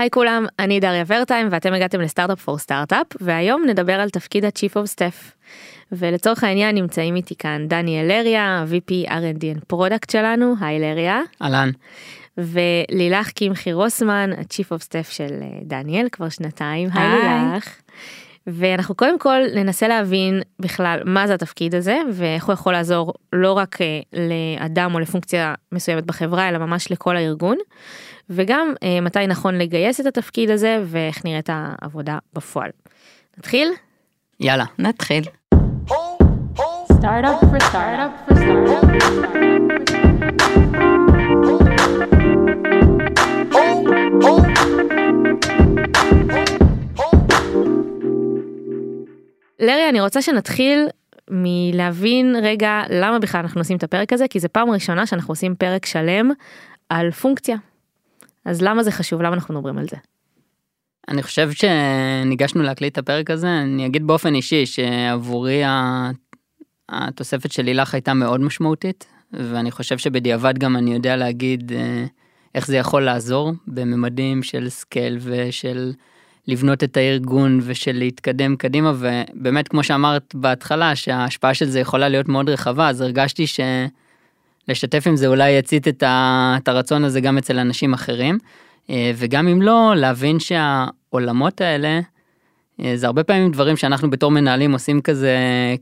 היי כולם, אני דריה ורטיים ואתם הגעתם לסטארט-אפ פור סטארט-אפ והיום נדבר על תפקיד ה-Chief of Staff. ולצורך העניין נמצאים איתי כאן דניאל לריה, VP R&D and Product שלנו, היי לריה. אהלן. ולילך קמחי רוסמן, ה-Chief of Staff של אה, דניאל כבר שנתיים, היי לילך. ואנחנו קודם כל ננסה להבין בכלל מה זה התפקיד הזה ואיך הוא יכול לעזור לא רק אה, לאדם או לפונקציה מסוימת בחברה אלא ממש לכל הארגון. וגם אה, מתי נכון לגייס את התפקיד הזה ואיך נראית העבודה בפועל. נתחיל? יאללה. נתחיל. Startup for startup for startup for לרי, אני רוצה שנתחיל מלהבין רגע למה בכלל אנחנו עושים את הפרק הזה, כי זה פעם ראשונה שאנחנו עושים פרק שלם על פונקציה. אז למה זה חשוב? למה אנחנו מדברים על זה? אני חושב שניגשנו להקליט את הפרק הזה, אני אגיד באופן אישי שעבורי התוספת של לילך הייתה מאוד משמעותית, ואני חושב שבדיעבד גם אני יודע להגיד אה, איך זה יכול לעזור בממדים של scale ושל לבנות את הארגון ושל להתקדם קדימה, ובאמת כמו שאמרת בהתחלה שההשפעה של זה יכולה להיות מאוד רחבה, אז הרגשתי שלשתף עם זה אולי יצית את, ה... את הרצון הזה גם אצל אנשים אחרים. אה, וגם אם לא, להבין שהעולמות האלה, אה, זה הרבה פעמים דברים שאנחנו בתור מנהלים עושים כזה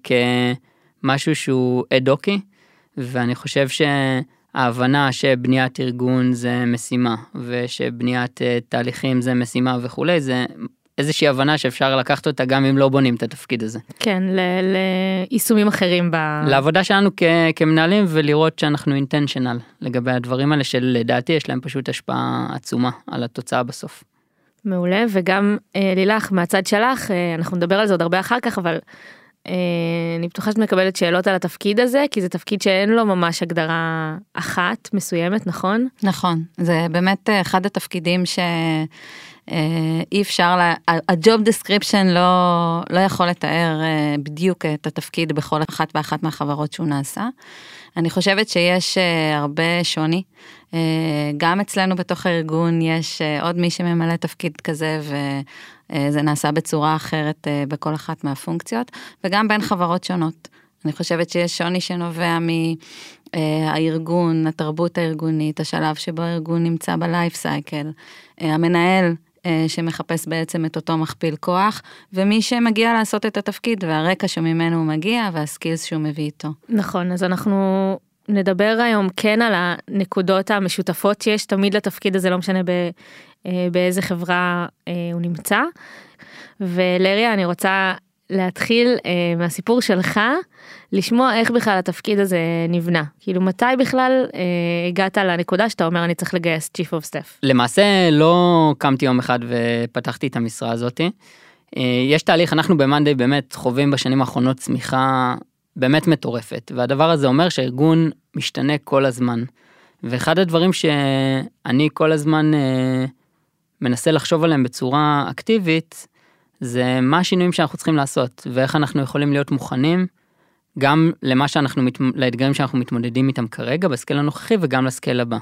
כמשהו שהוא אד-הוקי, ואני חושב שההבנה שבניית ארגון זה משימה, ושבניית אה, תהליכים זה משימה וכולי, זה איזושהי הבנה שאפשר לקחת אותה גם אם לא בונים את התפקיד הזה. כן, ל- ליישומים אחרים ב... לעבודה שלנו כ- כמנהלים ולראות שאנחנו אינטנשיונל לגבי הדברים האלה שלדעתי יש להם פשוט השפעה עצומה על התוצאה בסוף. מעולה, וגם אה, לילך, מהצד שלך, אה, אנחנו נדבר על זה עוד הרבה אחר כך, אבל אה, אני בטוחה שאת מקבלת שאלות על התפקיד הזה, כי זה תפקיד שאין לו ממש הגדרה אחת מסוימת, נכון? נכון, זה באמת אה, אחד התפקידים ש... אה, אי אפשר, לה- ה- ה-job description לא, לא יכול לתאר אה, בדיוק את התפקיד בכל אחת ואחת מהחברות שהוא נעשה. אני חושבת שיש אה, הרבה שוני. גם אצלנו בתוך הארגון יש עוד מי שממלא תפקיד כזה וזה נעשה בצורה אחרת בכל אחת מהפונקציות, וגם בין חברות שונות. אני חושבת שיש שוני שנובע מהארגון, התרבות הארגונית, השלב שבו הארגון נמצא בלייף סייקל, המנהל שמחפש בעצם את אותו מכפיל כוח, ומי שמגיע לעשות את התפקיד והרקע שממנו הוא מגיע והסקילס שהוא מביא איתו. נכון, אז אנחנו נדבר היום כן על הנקודות המשותפות שיש תמיד לתפקיד הזה, לא משנה ב, אה, באיזה חברה אה, הוא נמצא. ולריה, אני רוצה להתחיל אה, מהסיפור שלך, לשמוע איך בכלל התפקיד הזה נבנה. כאילו, מתי בכלל אה, הגעת לנקודה שאתה אומר אני צריך לגייס Chief of Staff? למעשה לא קמתי יום אחד ופתחתי את המשרה הזאתי. אה, יש תהליך, אנחנו במאנדיי באמת חווים בשנים האחרונות צמיחה באמת מטורפת, והדבר הזה אומר שהארגון משתנה כל הזמן. ואחד הדברים שאני כל הזמן אה, מנסה לחשוב עליהם בצורה אקטיבית, זה מה השינויים שאנחנו צריכים לעשות, ואיך אנחנו יכולים להיות מוכנים גם למה שאנחנו, מת- לאתגרים שאנחנו מתמודדים איתם כרגע בסקייל הנוכחי וגם לסקייל הבא.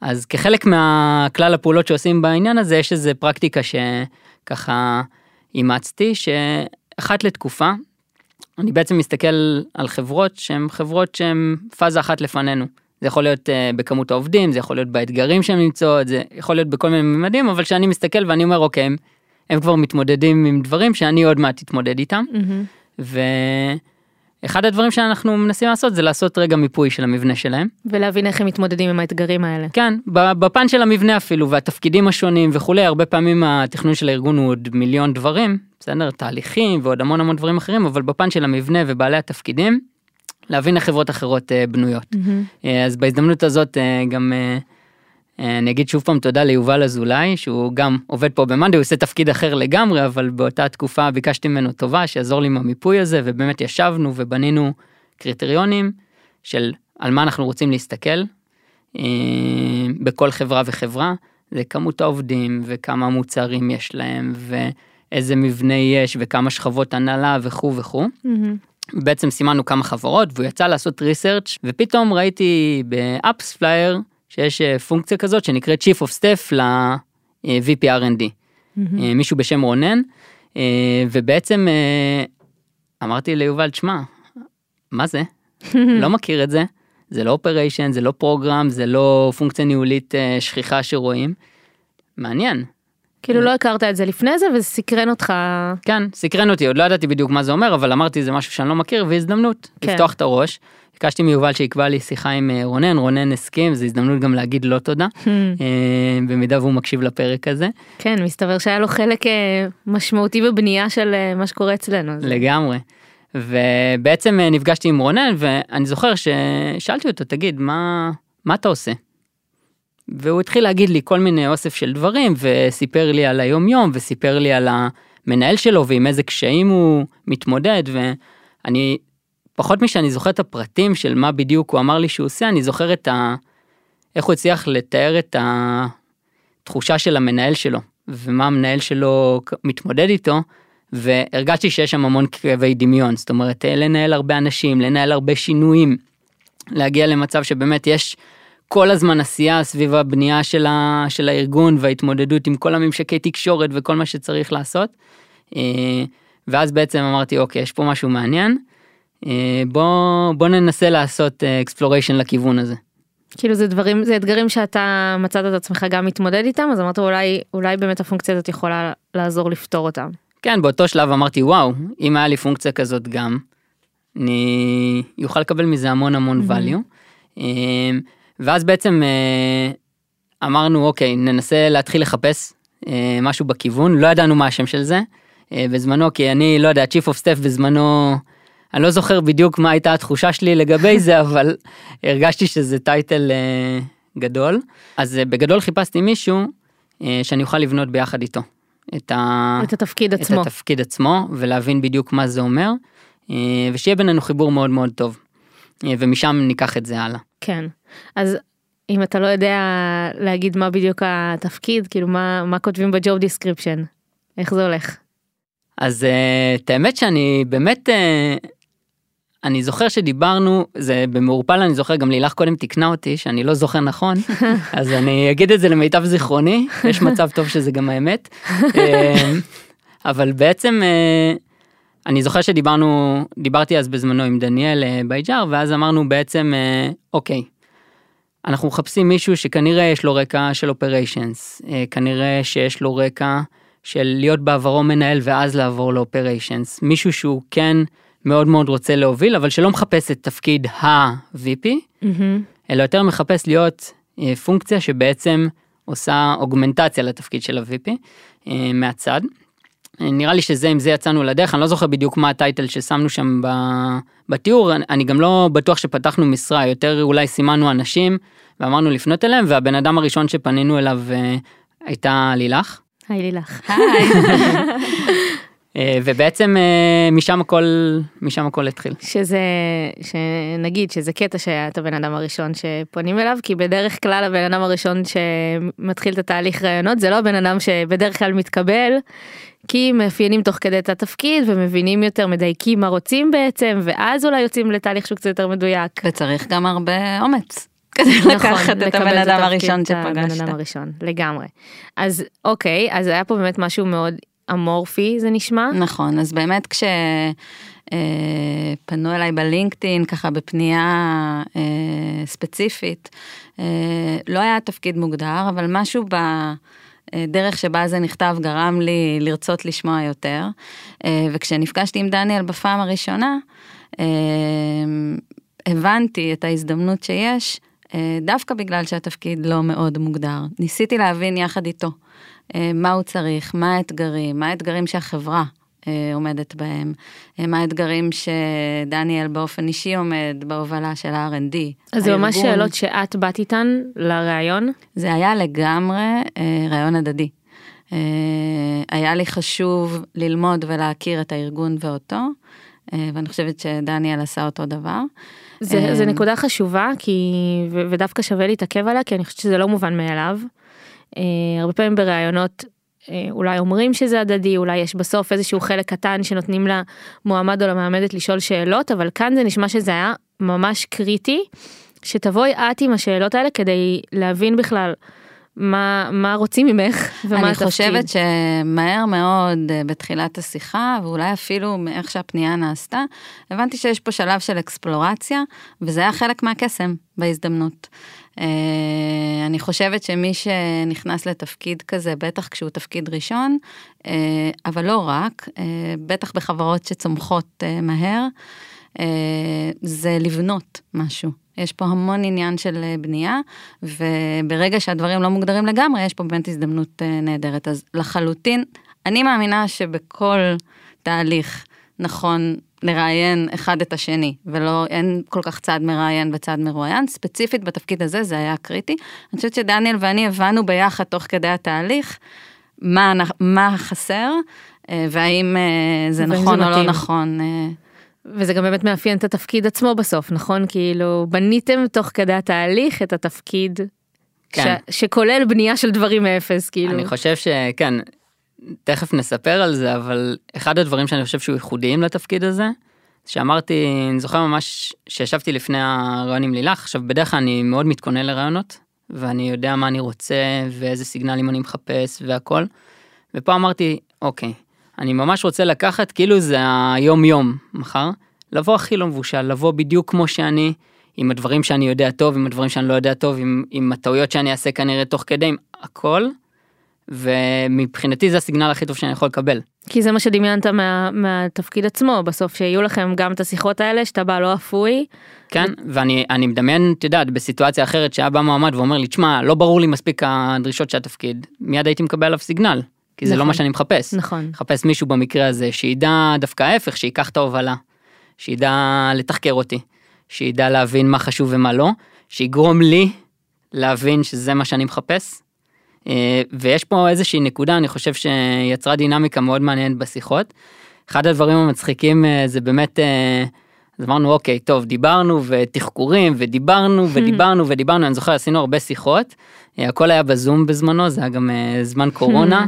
אז כחלק מהכלל הפעולות שעושים בעניין הזה, יש איזה פרקטיקה שככה אימצתי, שאחת לתקופה, אני בעצם מסתכל על חברות שהן חברות שהן פאזה אחת לפנינו. זה יכול להיות uh, בכמות העובדים, זה יכול להיות באתגרים שהן נמצאות, זה יכול להיות בכל מיני ממדים, אבל כשאני מסתכל ואני אומר, אוקיי, הם, הם כבר מתמודדים עם דברים שאני עוד מעט אתמודד איתם. ואחד הדברים שאנחנו מנסים לעשות זה לעשות רגע מיפוי של המבנה שלהם. ולהבין איך הם מתמודדים עם האתגרים האלה. כן, בפן של המבנה אפילו, והתפקידים השונים וכולי, הרבה פעמים התכנון של הארגון הוא עוד מיליון דברים, בסדר? תהליכים ועוד המון המון דברים אחרים, אבל בפן של המבנה ובעלי התפקידים, להבין איך חברות אחרות אה, בנויות. אה, אז בהזדמנות הזאת אה, גם אני אגיד שוב פעם תודה ליובל אזולאי, שהוא גם עובד פה במאנדי, הוא עושה תפקיד אחר לגמרי, אבל באותה תקופה ביקשתי ממנו טובה, שיעזור לי עם המיפוי הזה, ובאמת ישבנו ובנינו קריטריונים של על מה אנחנו רוצים להסתכל אה, בכל חברה וחברה, זה כמות העובדים וכמה מוצרים יש להם ואיזה מבנה יש וכמה שכבות הנהלה וכו' וכו'. מהמם. בעצם סימנו כמה חברות והוא יצא לעשות research ופתאום ראיתי ב AppsFlyer שיש אה, פונקציה כזאת שנקראת Chief of Staff אה, VP R&D, אה, מישהו בשם רונן, אה, ובעצם אה, אמרתי ליובל, שמע, מה זה? לא מכיר את זה, זה לא operation, זה לא program, זה לא פונקציה ניהולית אה, שכיחה שרואים. מעניין. כאילו לא הכרת את זה לפני זה וזה סקרן אותך. כן, סקרן אותי, עוד לא ידעתי בדיוק מה זה אומר, אבל אמרתי זה משהו שאני לא מכיר, והזדמנות, כן. לפתוח את הראש. ביקשתי מיובל שיקבע לי שיחה עם אה, רונן, רונן הסכים, זו הזדמנות גם להגיד לו תודה, אה, במידה והוא מקשיב לפרק הזה. כן, מסתבר שהיה לו חלק אה, משמעותי בבנייה של מה שקורה אצלנו. לגמרי. ובעצם נפגשתי עם רונן, ואני זוכר ששאלתי אותו, תגיד, מה, מה אתה עושה? והוא התחיל להגיד לי כל מיני אוסף של דברים, וסיפר לי על היום יום, וסיפר לי על המנהל שלו, ועם איזה קשיים הוא מתמודד, ואני, פחות משאני זוכר את הפרטים של מה בדיוק הוא אמר לי שהוא עושה, אני זוכר את ה... איך הוא הצליח לתאר את התחושה של המנהל שלו, ומה המנהל שלו מתמודד איתו, והרגשתי שיש שם המון כאבי דמיון, זאת אומרת, לנהל הרבה אנשים, לנהל הרבה שינויים, להגיע למצב שבאמת יש כל הזמן עשייה סביב הבנייה של, ה, של הארגון וההתמודדות עם כל הממשקי תקשורת וכל מה שצריך לעשות. אה, ואז בעצם אמרתי, אוקיי, יש פה משהו מעניין, אה, בוא, בוא ננסה לעשות אקספלוריישן לכיוון הזה. כאילו זה דברים, זה אתגרים שאתה מצאת את עצמך גם מתמודד איתם, אז אמרת אולי, אולי באמת הפונקציה הזאת יכולה לעזור לפתור אותם. כן, באותו שלב אמרתי, וואו, אם היה לי פונקציה כזאת גם, אני יוכל לקבל מזה המון המון value. ואז בעצם אה, אמרנו, אוקיי, ננסה להתחיל לחפש אה, משהו בכיוון, לא ידענו מה השם של זה. אה, בזמנו, כי אני, לא יודע, Chief of Staff בזמנו, אני לא זוכר בדיוק מה הייתה התחושה שלי לגבי זה, אבל הרגשתי שזה title גדול. אז בגדול חיפשתי מישהו שאני אוכל לבנות ביחד איתו. את, ה... את התפקיד עצמו. את התפקיד עצמו ולהבין בדיוק מה זה אומר ושיהיה בינינו חיבור מאוד מאוד טוב. ומשם ניקח את זה הלאה. כן. אז אם אתה לא יודע להגיד מה בדיוק התפקיד, כאילו מה, מה כותבים ב job description, איך זה הולך? אז אה, את האמת שאני באמת אה, אני זוכר שדיברנו זה במעורפל אני זוכר גם לילך קודם תיקנה אותי שאני לא זוכר נכון אז אני אגיד את זה למיטב זיכרוני יש מצב טוב שזה גם האמת אה, אבל בעצם אני זוכר שדיברנו דברתי אז בזמנו עם דניאל אה, בייג'ר ואז אמרנו בעצם אה, אוקיי. אנחנו מחפשים מישהו שכנראה יש לו רקע של operations כנראה שיש לו רקע של להיות בעברו מנהל ואז לעבור לאופריישנס מישהו שהוא כן מאוד מאוד רוצה להוביל אבל שלא מחפש את תפקיד ה-VP אלא יותר מחפש להיות אה, פונקציה שבעצם עושה אוגמנטציה לתפקיד של ה-VP אה, מהצד. אה, נראה לי שזה עם זה יצאנו לדרך אני לא זוכר בדיוק מה הטייטל ששמנו שם בתיאור אני, אני גם לא בטוח שפתחנו משרה יותר אולי סימנו אנשים ואמרנו לפנות אליהם והבן אדם הראשון שפנינו אליו אה, הייתה לילך. היי לילך. היי. אה, ובעצם אה, משם הכל משם הכל התחיל. שזה, שנגיד שזה קטע שאת הבן אדם הראשון שפונים אליו, כי בדרך כלל הבן אדם הראשון שמתחיל את התהליך רעיונות זה לא הבן אדם שבדרך כלל מתקבל, כי מאפיינים תוך כדי את התפקיד ומבינים יותר, מדייקים מה רוצים בעצם, ואז אולי יוצאים לתהליך שהוא קצת יותר מדויק. וצריך גם הרבה אומץ. כדי לקחת את הבן אדם הראשון את הבן אדם שפגשת. הראשון, לגמרי. אז אוקיי, אז היה פה באמת משהו מאוד אמורפי זה נשמע. נכון, אז באמת כש... אה, פנו אליי בלינקדאין ככה בפנייה אה, ספציפית, אה, לא היה תפקיד מוגדר, אבל משהו בדרך שבה זה נכתב גרם לי לרצות לשמוע יותר. וכשנפגשתי עם דניאל בפעם הראשונה, הבנתי את ההזדמנות שיש, דווקא בגלל שהתפקיד לא מאוד מוגדר. ניסיתי להבין יחד איתו מה הוא צריך, מה האתגרים, מה האתגרים שהחברה אה, עומדת בהם, אה, מה האתגרים שדניאל באופן אישי עומד בהובלה של ה-R&D. אז זה ממש. שאלות שאת באת איתן לראיון. זה היה לגמרי אה, רעיון הדדי. אה, היה לי חשוב ללמוד ולהכיר את הארגון ואותו, אה, ואני חושבת שדניאל עשה אותו דבר. זה, זה נקודה חשובה כי ודווקא שווה להתעכב עליה כי אני חושבת שזה לא מובן מאליו. אה, הרבה פעמים בראיונות אה, אולי אומרים שזה הדדי אולי יש בסוף איזשהו חלק קטן שנותנים למועמד או למעמדת לשאול שאלות אבל כאן זה נשמע שזה היה ממש קריטי שתבואי את עם השאלות האלה כדי להבין בכלל מה, מה רוצים ממך ומה אני התפקיד. חושבת שמהר מאוד אה, בתחילת השיחה, ואולי אפילו מאיך שהפנייה נעשתה, הבנתי שיש פה שלב של אקספלורציה, וזה היה חלק מהקסם בהזדמנות. אה, אני חושבת שמי שנכנס לתפקיד כזה, בטח כשהוא תפקיד ראשון, אה, אבל לא רק, אה, בטח בחברות שצומחות אה, מהר, אה, זה לבנות משהו. יש פה המון עניין של בנייה, וברגע שהדברים לא מוגדרים לגמרי, יש פה באמת הזדמנות אה, נהדרת. אז לחלוטין, אני מאמינה שבכל תהליך נכון לראיין אחד את השני, ולא, אין כל כך צד מראיין וצד מרואיין. ספציפית בתפקיד הזה זה היה קריטי. אני חושבת שדניאל ואני הבנו ביחד תוך כדי התהליך מה, מה חסר, אה, והאם אה, זה והאם נכון זה או לא. נכון. אה, וזה גם באמת מאפיין את התפקיד עצמו בסוף, נכון? כאילו, בניתם תוך כדי התהליך את התפקיד כן. ש... שכולל בנייה של דברים מאפס, כאילו. אני חושב שכן, תכף נספר על זה, אבל אחד הדברים שאני חושב שהוא ייחודיים לתפקיד הזה, שאמרתי, אני זוכר ממש שישבתי לפני הרעיון עם לילך, עכשיו בדרך כלל אני מאוד מתכונן לרעיונות, ואני יודע מה אני רוצה ואיזה סיגנלים אני מחפש והכל, ופה אמרתי, אוקיי, אני ממש רוצה לקחת כאילו זה היום יום מחר, לבוא הכי לא מבושל, לבוא בדיוק כמו שאני, עם הדברים שאני יודע טוב, עם הדברים שאני לא יודע טוב, עם, עם הטעויות שאני אעשה כנראה תוך כדי, עם הכל, ומבחינתי זה הסיגנל הכי טוב שאני יכול לקבל. כי זה מה שדמיינת מה... מהתפקיד עצמו, בסוף שיהיו לכם גם את השיחות האלה, שאתה בא לא אפוי. כן, ואני אני מדמיין, את יודעת, בסיטואציה אחרת שהיה בא מועמד ואומר לי, תשמע, לא ברור לי מספיק הדרישות של התפקיד, מיד הייתי מקבל עליו סיגנל, כי זה לא נכון. מה שאני מחפש. נכון. מחפש מישהו במקרה הזה שידע דווקא ההפך, שייקח את ההובלה, שידע לתחקר אותי, שידע להבין מה חשוב ומה לא, שיגרום לי להבין שזה מה שאני מחפש. אה, ויש פה איזושהי נקודה, אני חושב שיצרה דינמיקה מאוד מעניינת בשיחות. אחד הדברים המצחיקים אה, זה באמת, אה, אז אמרנו אוקיי, טוב, דיברנו ותחקורים ודיברנו ודיברנו ודיברנו, אני זוכר עשינו הרבה שיחות, הכל היה בזום בזמנו, זה היה גם זמן קורונה.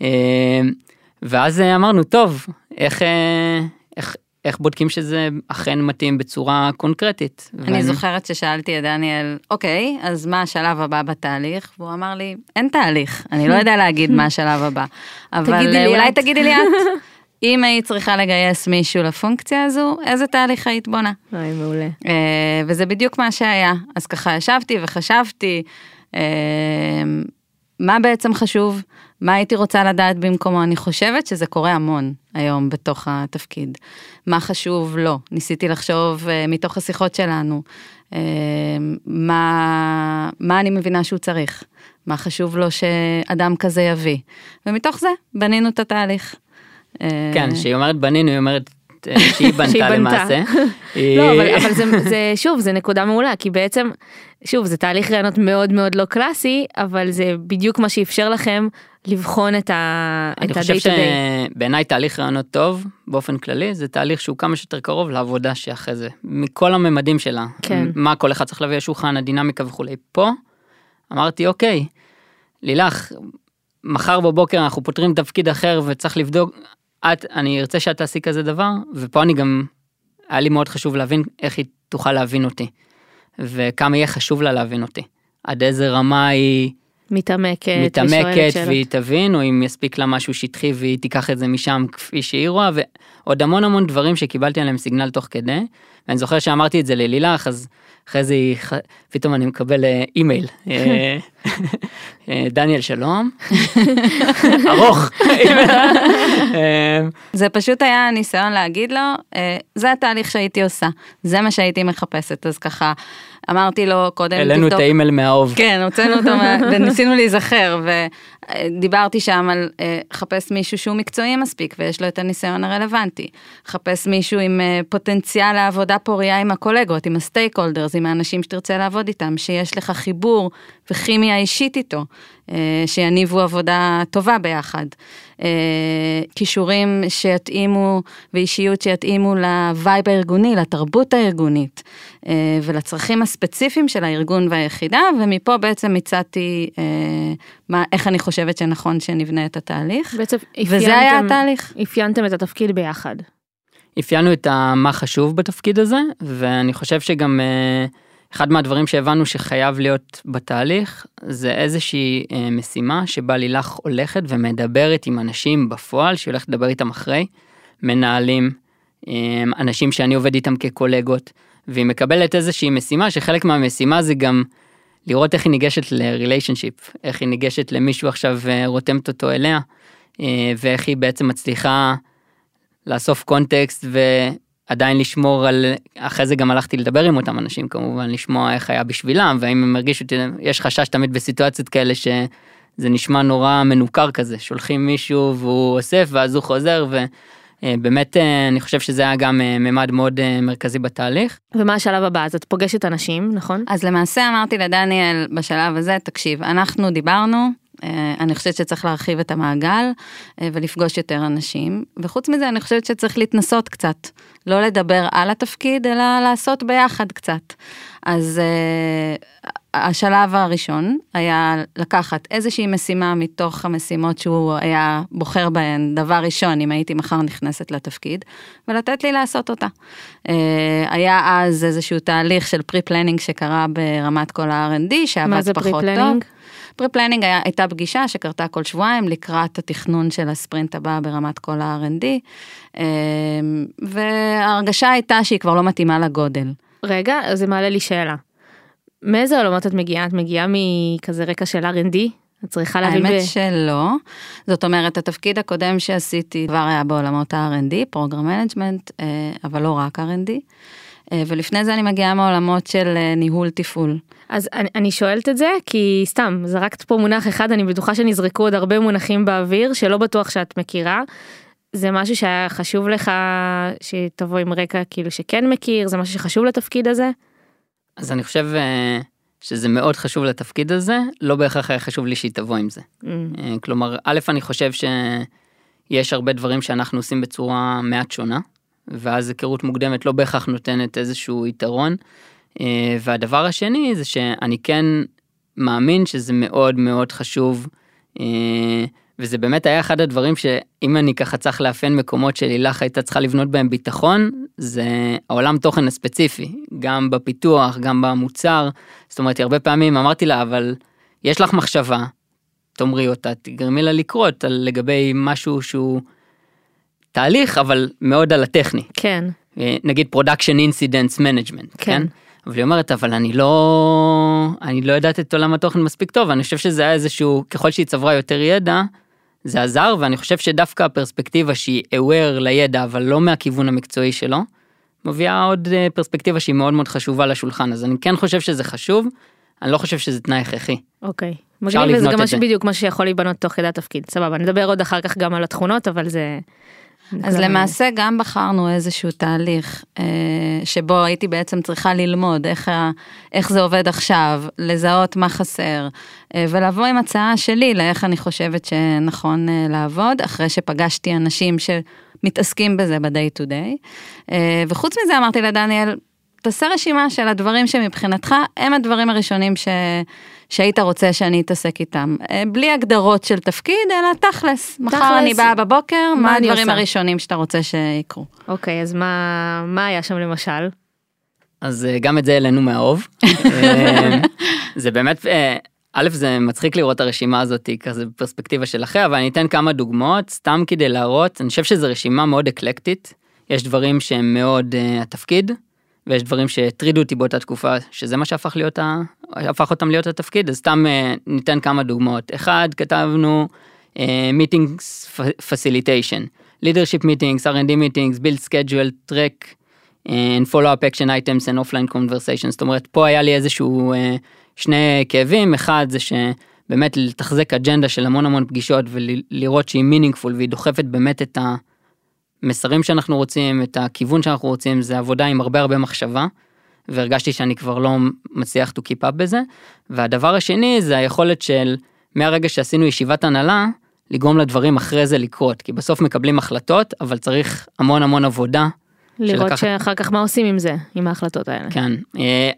ואז אמרנו, טוב, איך, איך, איך בודקים שזה אכן מתאים בצורה קונקרטית. אני ואני- זוכרת ששאלתי את דניאל, אוקיי, אז מה השלב הבא בתהליך? והוא אמר לי, אין תהליך, אני לא יודע להגיד מה השלב הבא. אבל תגידי אה, אולי את." תגידי לי את, אם היית צריכה לגייס מישהו לפונקציה הזו, איזה תהליך היית בונה? אוי, מעולה. אה, וזה בדיוק מה שהיה. אז ככה ישבתי וחשבתי, אה, מה בעצם חשוב? מה הייתי רוצה לדעת במקומו? אני חושבת שזה קורה המון היום בתוך התפקיד. מה חשוב? לא. ניסיתי לחשוב אה, מתוך השיחות שלנו, אה, מה, מה אני מבינה שהוא צריך? מה חשוב לו שאדם כזה יביא? ומתוך זה בנינו את התהליך. אה, כן, כשהיא אומרת בנינו, היא אומרת אה, שהיא בנתה. למעשה. לא, אבל, היא- אבל זה, זה, שוב, זה נקודה מעולה, כי בעצם, שוב, זה תהליך רעיונות מאוד מאוד לא קלאסי, אבל זה בדיוק מה שאפשר לכם לבחון את ה- אני את חושב. שבעיניי תהליך רעיונות טוב, באופן כללי, זה תהליך שהוא כמה שיותר קרוב לעבודה שאחרי זה, מכל הממדים שלה. כן. מה כל אחד צריך להביא לשולחן, הדינמיקה וכולי. פה, אמרתי, אוקיי, לילך, מחר בבוקר אנחנו פותרים תפקיד אחר וצריך לבדוק, את, אני ארצה שאת תעשי כזה דבר, ופה אני גם, היה לי מאוד חשוב להבין איך היא תוכל להבין אותי, וכמה יהיה חשוב לה להבין אותי. עד איזה רמה היא מתעמקת, מתעמקת. והיא תבין, או אם יספיק לה משהו שטחי והיא תיקח את זה משם כפי שהיא רואה, ועוד המון המון דברים שקיבלתי עליהם סיגנל תוך כדי. ואני זוכר שאמרתי את זה ללילך, אז אחרי זה היא, פתאום אני מקבל אה, אימייל. אה, אה, דניאל שלום, ארוך. זה פשוט היה ניסיון להגיד לו, זה התהליך שהייתי עושה, זה מה שהייתי מחפשת, אז ככה אמרתי לו קודם, העלינו את האימייל מהאהוב. כן, הוצאנו אותו וניסינו להיזכר, ודיברתי שם על אה, חפש מישהו שהוא מקצועי מספיק ויש לו את הניסיון הרלוונטי. חפש מישהו עם אה, פוטנציאל לעבודה פוריה עם הקולגות, עם הסטייק הולדרס, עם האנשים שתרצה לעבוד איתם, שיש לך חיבור וכימיה אישית איתו, אה, שיניבו עבודה טובה ביחד. אה, כישורים שיתאימו ואישיות שיתאימו לווייב הארגוני, לתרבות הארגונית אה, ולצרכים הספציפיים של הארגון והיחידה, ומפה בעצם הצעתי אה, מה, איך אני חושבת שנכון שנבנה את התהליך. בעצם וזה היה אפיינתם- התהליך. אפיינתם את התפקיד ביחד. אפיינו את ה- מה חשוב בתפקיד הזה, ואני חושב שגם אה, אחד מהדברים שהבנו שחייב להיות בתהליך זה איזושהי אה, משימה שבה לילך הולכת ומדברת עם אנשים בפועל שהיא הולכת לדבר איתם אחרי, מנהלים, אה, אנשים שאני עובד איתם כקולגות, והיא מקבלת איזושהי משימה שחלק מהמשימה זה גם לראות איך היא ניגשת לריליישנשיפ, איך היא ניגשת למישהו עכשיו אה, רותמת אותו אליה, ואיך היא בעצם מצליחה לאסוף קונטקסט ועדיין לשמור על, אחרי זה גם הלכתי לדבר עם אותם אנשים כמובן, לשמוע איך היה בשבילם, והאם הם הרגישו, יש חשש תמיד בסיטואציות כאלה שזה נשמע נורא מנוכר כזה, שולחים מישהו והוא אוסף ואז הוא חוזר ו... אה, אה, אני חושב שזה היה גם אה, ממד מאוד מרכזי בתהליך. ומה השלב הבא? אז את פוגשת אנשים, נכון? אז למעשה אמרתי לדניאל בשלב הזה, תקשיב, אנחנו דיברנו, אני חושבת שצריך להרחיב את המעגל ולפגוש יותר אנשים, וחוץ מזה אני חושבת שצריך להתנסות קצת, לא לדבר על התפקיד, אלא לעשות ביחד קצת. אז השלב הראשון היה לקחת איזושהי משימה מתוך המשימות שהוא היה בוחר בהן, דבר ראשון, אם הייתי מחר נכנסת לתפקיד, ולתת לי לעשות אותה. אה, היה אז איזשהו תהליך של pre-planning שקרה ברמת כל ה-R&D, שעבד פחות טוב. pre-planning הייתה פגישה שקרתה כל שבועיים לקראת התכנון של הספרינט הבא ברמת כל ה-R&D, אה, וההרגשה הייתה שהיא כבר לא מתאימה לגודל. רגע, זה מעלה לי שאלה. מאיזה עולמות את מגיעה? את מגיעה מכזה רקע של R&D? את צריכה להבין... האמת ב... שלא. זאת אומרת, התפקיד הקודם שעשיתי כבר היה בעולמות ה-R&D, program management, אבל לא רק R&D. אה, ולפני זה אני מגיעה מעולמות של אה, ניהול תפעול. אז אני, אני שואלת את זה כי סתם זרקת פה מונח אחד אני בטוחה שנזרקו עוד הרבה מונחים באוויר שלא בטוח שאת מכירה. זה משהו שהיה חשוב לך שתבוא עם רקע כאילו שכן מכיר זה משהו שחשוב לתפקיד הזה. אז אני חושב אה, שזה מאוד חשוב לתפקיד הזה, לא בהכרח היה חשוב לי שהיא תבוא עם זה. Mm. אה, כלומר, א', אני חושב שיש הרבה דברים שאנחנו עושים בצורה מעט שונה, ואז היכרות מוקדמת לא בהכרח נותנת איזשהו יתרון. אה, והדבר השני זה שאני כן מאמין שזה מאוד מאוד חשוב. וזה באמת היה אחד הדברים שאם אני ככה צריך לאפיין מקומות שלילך הייתה צריכה לבנות בהם ביטחון, זה העולם תוכן הספציפי, גם בפיתוח, גם במוצר. זאת אומרת, הרבה פעמים אמרתי לה, אבל יש לך מחשבה, תאמרי אותה, תגרמי לה לקרות על לגבי משהו שהוא תהליך, אבל מאוד על הטכני. כן. אה, נגיד Production Incidents Management, כן? כן? אבל היא אומרת, אבל אני לא, אני לא יודעת את עולם התוכן מספיק טוב, אני חושב שזה היה איזשהו, ככל שהיא צברה יותר ידע, זה עזר, ואני חושב שדווקא הפרספקטיבה שהיא aware לידע, אבל לא מהכיוון המקצועי שלו, מביאה עוד אה, פרספקטיבה שהיא מאוד מאוד חשובה לשולחן, אז אני כן חושב שזה חשוב, אני לא חושב שזה תנאי הכרחי. אוקיי. מגניב וזה גם משהו בדיוק מה שיכול להיבנות תוך כדי התפקיד, סבבה, נדבר עוד אחר כך גם על התכונות, אבל זה... אז למעשה גם בחרנו איזשהו תהליך אה, שבו הייתי בעצם צריכה ללמוד איך, ה, איך זה עובד עכשיו, לזהות מה חסר, אה, ולבוא עם הצעה שלי לאיך אני חושבת שנכון אה, לעבוד, אחרי שפגשתי אנשים שמתעסקים בזה ב-day to day. וחוץ מזה אמרתי לדניאל, תעשה רשימה של הדברים שמבחינתך הם הדברים הראשונים ש... שהיית רוצה שאני אתעסק איתם. אה, בלי הגדרות של תפקיד, אלא תכלס. מחר אני באה בבוקר, מה הדברים הראשונים שאתה רוצה שיקרו. אוקיי, אז מה, מה היה שם למשל? אז אה, גם את זה העלינו מהאוב. אה, זה באמת, א', זה מצחיק לראות את הרשימה הזאת כזה בפרספקטיבה של אחרי, אבל אני אתן כמה דוגמאות, סתם כדי להראות, אני חושב שזו רשימה מאוד אקלקטית. יש דברים שהם מאוד uh, התפקיד, ויש דברים שהטרידו אותי באותה תקופה, שזה מה שהפך להיות, ה... הפך אותם להיות התפקיד, אז סתם uh, ניתן כמה דוגמאות. אחד, כתבנו uh, meetings facilitation, leadership meetings, R&D meetings, build schedule, up action items and offline conversations, זאת אומרת, פה היה לי איזשהו uh, שני כאבים, אחד זה שבאמת לתחזק אג'נדה של המון המון פגישות ולראות שהיא meaningful והיא דוחפת באמת את ה... המסרים שאנחנו רוצים, את הכיוון שאנחנו רוצים, זה עבודה עם הרבה הרבה מחשבה, והרגשתי שאני כבר לא מצליח to keep up בזה. והדבר השני זה היכולת של, מהרגע שעשינו ישיבת הנהלה, לגרום לדברים אחרי זה לקרות, כי בסוף מקבלים החלטות, אבל צריך המון המון עבודה. לראות שלקחת... שאחר כך מה עושים עם זה, עם ההחלטות האלה. כן,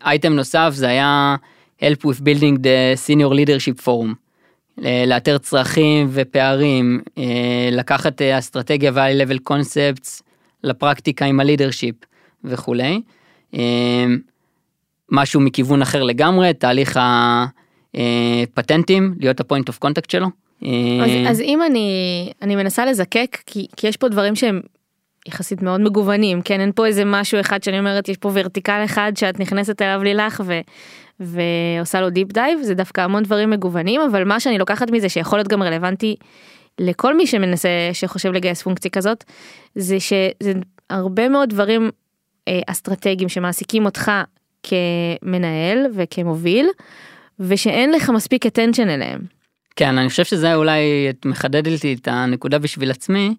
אייטם נוסף זה היה help with building the senior leadership forum. לאתר צרכים ופערים, אה, לקחת אה, אסטרטגיה ו-high level concepts לפרקטיקה עם הלידרשיפ וכולי. אה, משהו מכיוון אחר לגמרי, תהליך הפטנטים, להיות ה point of contact שלו. אז, אה, אז אם אני, אני מנסה לזקק, כי, כי יש פה דברים שהם יחסית מאוד מגוונים, כן, אין פה איזה משהו אחד שאני אומרת, יש פה vertical אחד שאת נכנסת אליו לילך ו, ועושה לו deep dive, זה דווקא המון דברים מגוונים, אבל מה שאני לוקחת מזה שיכול להיות גם רלוונטי לכל מי שמנסה, שחושב לגייס פונקציה כזאת, זה שזה הרבה מאוד דברים אה, אסטרטגיים שמעסיקים אותך כמנהל וכמוביל, ושאין לך מספיק attention אליהם. כן, אני חושב שזה אולי, את מחדדת לי את הנקודה בשביל עצמי.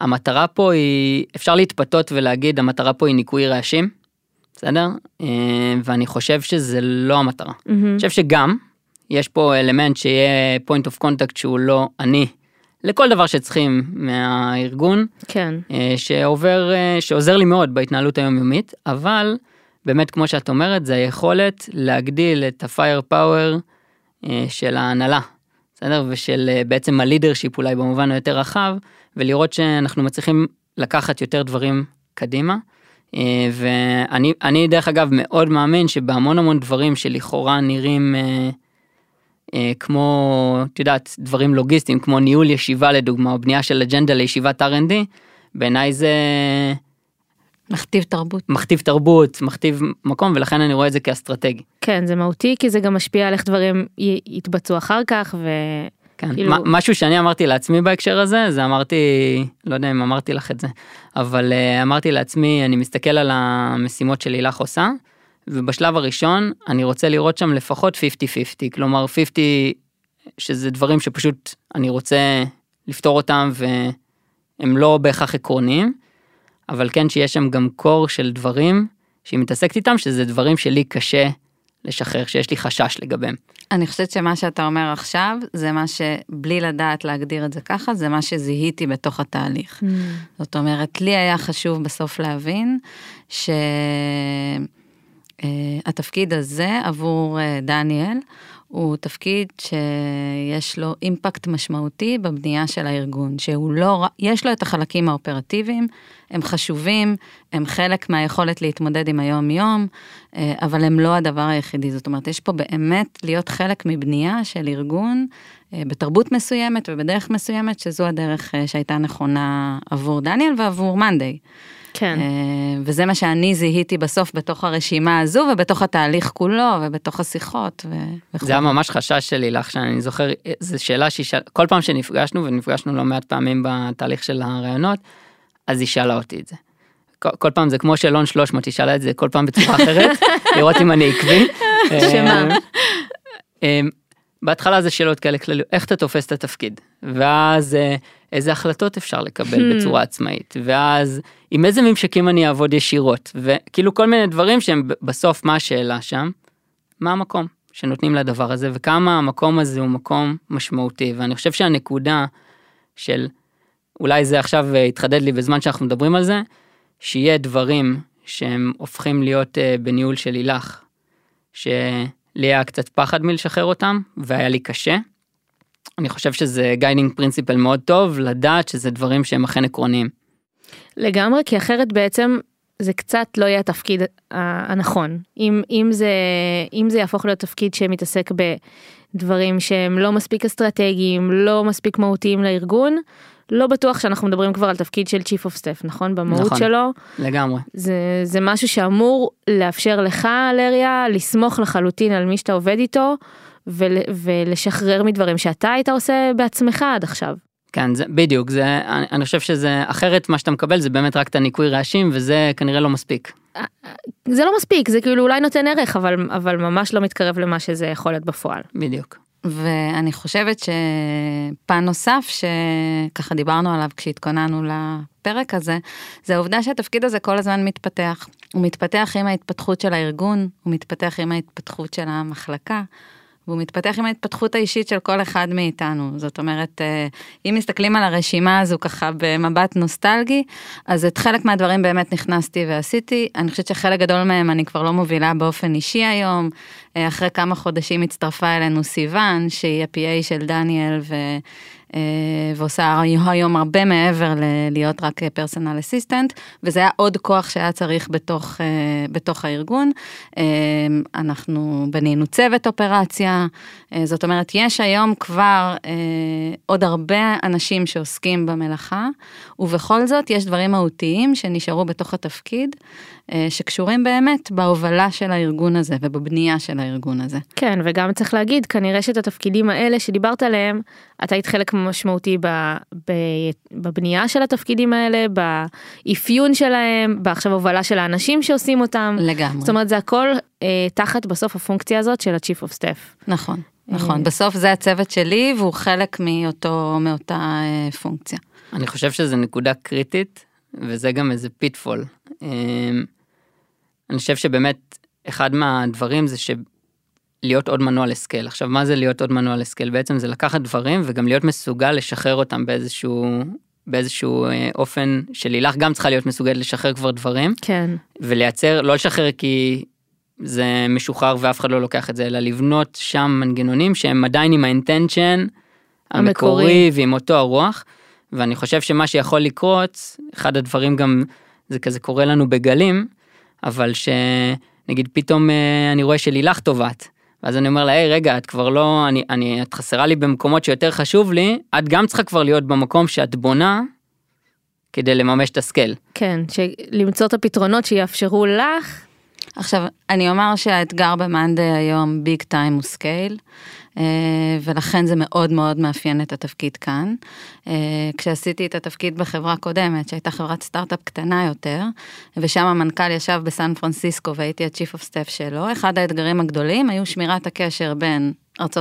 המטרה פה היא, אפשר להתפתות ולהגיד, המטרה פה היא ניקוי רעשים, בסדר? אה, ואני חושב שזה לא המטרה. אני חושב שגם, יש פה אלמנט שיהיה point of contact שהוא לא אני, לכל דבר שצריכים מהארגון, כן. אה, שעובר, אה, שעוזר לי מאוד בהתנהלות היומיומית, אבל באמת כמו שאת אומרת, זה היכולת להגדיל את ה-fire power של ההנהלה, בסדר? ושל בעצם הלידרשיפ אולי במובן היותר רחב, ולראות שאנחנו מצליחים לקחת יותר דברים קדימה. אה, ואני אני דרך אגב מאוד מאמין שבהמון המון דברים שלכאורה נראים אה, אה, כמו, את יודעת, דברים לוגיסטיים, כמו ניהול ישיבה לדוגמה, או בנייה של אג'נדה לישיבת R&D, בעיניי זה מכתיב תרבות. מכתיב תרבות, מכתיב מקום, ולכן אני רואה את זה כאסטרטגי. כן, זה מהותי, כי זה גם משפיע על איך דברים יתבצעו אחר כך, ו... כן, כאילו- מה- משהו שאני אמרתי לעצמי בהקשר הזה, זה אמרתי, לא יודע אם אמרתי לך את זה, אבל אה, אמרתי לעצמי, אני מסתכל על המשימות שלילך עושה, ובשלב הראשון אני רוצה לראות שם לפחות 50-50, כלומר 50 שזה דברים שפשוט אני רוצה לפתור אותם והם לא בהכרח עקרוניים, אבל כן שיש שם גם קור של דברים שהיא מתעסקת איתם, שזה דברים שלי קשה לשחרר, שיש לי חשש לגביהם. אני חושבת שמה שאתה אומר עכשיו, זה מה שבלי לדעת להגדיר את זה ככה, זה מה שזיהיתי בתוך התהליך. זאת אומרת, לי היה חשוב בסוף להבין שהתפקיד הזה עבור אה, דניאל, הוא תפקיד שיש לו אימפקט משמעותי בבנייה של הארגון, שהוא לא, יש לו את החלקים האופרטיביים, הם חשובים, הם חלק מהיכולת להתמודד עם היום-יום, אה, אבל הם לא הדבר היחידי. זאת אומרת, יש פה באמת להיות חלק מבנייה של ארגון אה, בתרבות מסוימת ובדרך מסוימת, שזו הדרך אה, שהייתה נכונה עבור דניאל ועבור מאנדיי. כן. אה, וזה מה שאני זיהיתי בסוף בתוך הרשימה הזו ובתוך התהליך כולו ובתוך השיחות ו-. זה היה ממש חשש שלי לך שאני זוכר זו שאלה שהיא שאלה כל פעם שנפגשנו ונפגשנו לא מעט פעמים בתהליך של הראיונות אז היא שאלה אותי את זה. כל, כל פעם זה כמו שאלון 300 היא שאלה את זה כל פעם בצורה אחרת לראות אם אני עקבי. שמה? בהתחלה זה שאלות כאלה כלליות איך אתה תופס את התפקיד? ואז אה, איזה החלטות אפשר לקבל Hmm. בצורה עצמאית? ואז עם איזה ממשקים אני אעבוד ישירות? וכאילו כל מיני דברים שהם בסוף מה השאלה שם. מה המקום שנותנים לדבר הזה? וכמה המקום הזה הוא מקום משמעותי? ואני חושב שהנקודה של אולי זה עכשיו אה, התחדד לי בזמן שאנחנו מדברים על זה שיהיה דברים שהם הופכים להיות אה, בניהול של לילך שלי היה קצת פחד מלשחרר אותם והיה לי קשה. אני חושב שזה guiding principle מאוד טוב לדעת שזה דברים שהם אכן עקרוניים. לגמרי, כי אחרת בעצם זה קצת לא יהיה התפקיד הנכון. אם, אם, זה, אם זה יהפוך להיות תפקיד שמתעסק בדברים שהם לא מספיק אסטרטגיים, לא מספיק מהותיים לארגון, לא בטוח שאנחנו מדברים כבר על תפקיד של Chief of Staff, נכון? במהות נכון. שלו. לגמרי. זה, זה משהו שאמור לאפשר לך, לריה, לסמוך לחלוטין על מי שאתה עובד איתו, ול, ולשחרר מדברים שאתה היית עושה בעצמך עד עכשיו. כן זה בדיוק זה אני, אני חושב שזה אחרת מה שאתה מקבל זה באמת רק את הניקוי רעשים וזה כנראה לא מספיק. זה לא מספיק, זה כאילו אולי נותן ערך, אבל, אבל ממש לא מתקרב למה שזה יכול להיות בפועל. בדיוק. ואני חושבת שפן נוסף שככה דיברנו עליו כשהתכוננו לפרק הזה, זה העובדה שהתפקיד הזה כל הזמן מתפתח. הוא מתפתח עם ההתפתחות של הארגון, הוא מתפתח עם ההתפתחות של המחלקה. והוא מתפתח עם ההתפתחות האישית של כל אחד מאיתנו. זאת אומרת, אה, אם מסתכלים על הרשימה הזו ככה במבט נוסטלגי, אז את חלק מהדברים באמת נכנסתי ועשיתי. אני חושבת שחלק גדול מהם אני כבר לא מובילה באופן אישי היום. אה, אחרי כמה חודשים הצטרפה אלינו סיוון, שהיא ה-PA של דניאל, אה, ועושה היום הרבה מעבר ללהיות רק פרסונל אסיסטנט, וזה היה עוד כוח שהיה צריך בתוך, אה, בתוך הארגון. אה, אנחנו בנינו צוות אופרציה, אה, זאת אומרת, יש היום כבר אה, עוד הרבה אנשים שעוסקים במלאכה, ובכל זאת יש דברים מהותיים שנשארו בתוך התפקיד, אה, שקשורים באמת בהובלה של הארגון הזה ובבנייה של הארגון הזה. כן, וגם צריך להגיד, כנראה שאת התפקידים האלה שדיברת עליהם, אתה היית חלק משמעותי ב, ב, בבנייה של התפקידים האלה, באפיון שלהם, בעכשיו הובלה של האנשים שעושים אותם. לגמרי. זאת אומרת, זה הכל אה, תחת בסוף הפונקציה הזאת של ה-Chief of Staff. נכון, נכון. בסוף זה הצוות שלי והוא חלק מאותו, מאותה אה, פונקציה. אני חושב שזו נקודה קריטית, וזה גם איזה pitfall. אני חושב שבאמת, אחד מהדברים זה שלהיות עוד מנוע ל-scale. עכשיו, מה זה להיות עוד מנוע ל-scale? בעצם זה לקחת דברים וגם להיות מסוגל לשחרר אותם באיזשהו, באיזשהו אה, אופן שלילך גם צריכה להיות מסוגלת לשחרר כבר דברים, כן, ולייצר, לא לשחרר כי זה משוחרר ואף אחד לא לוקח את זה, אלא לבנות שם מנגנונים שהם עדיין עם האינטנשן המקורי. המקורי ועם אותו הרוח. ואני חושב שמה שיכול לקרות, אחד הדברים גם, זה כזה קורה לנו בגלים, אבל שנגיד פתאום אה, אני רואה שלילך טובעת. ואז אני אומר לה, היי רגע, את כבר לא, אני, אני, את חסרה לי במקומות שיותר חשוב לי, את גם צריכה כבר להיות במקום שאת בונה כדי לממש את ה-scale. כן, למצוא את הפתרונות שיאפשרו לך, עכשיו, אני אומר שהאתגר במאנדיי היום big time הוא scale, ולכן זה מאוד מאוד מאפיין את התפקיד כאן. אה, כשעשיתי את התפקיד בחברה קודמת, שהייתה חברת סטארט-אפ קטנה יותר, ושם המנכ"ל ישב בסן פרנסיסקו והייתי ה-Chief of Staff שלו, אחד האתגרים הגדולים היו שמירת הקשר בין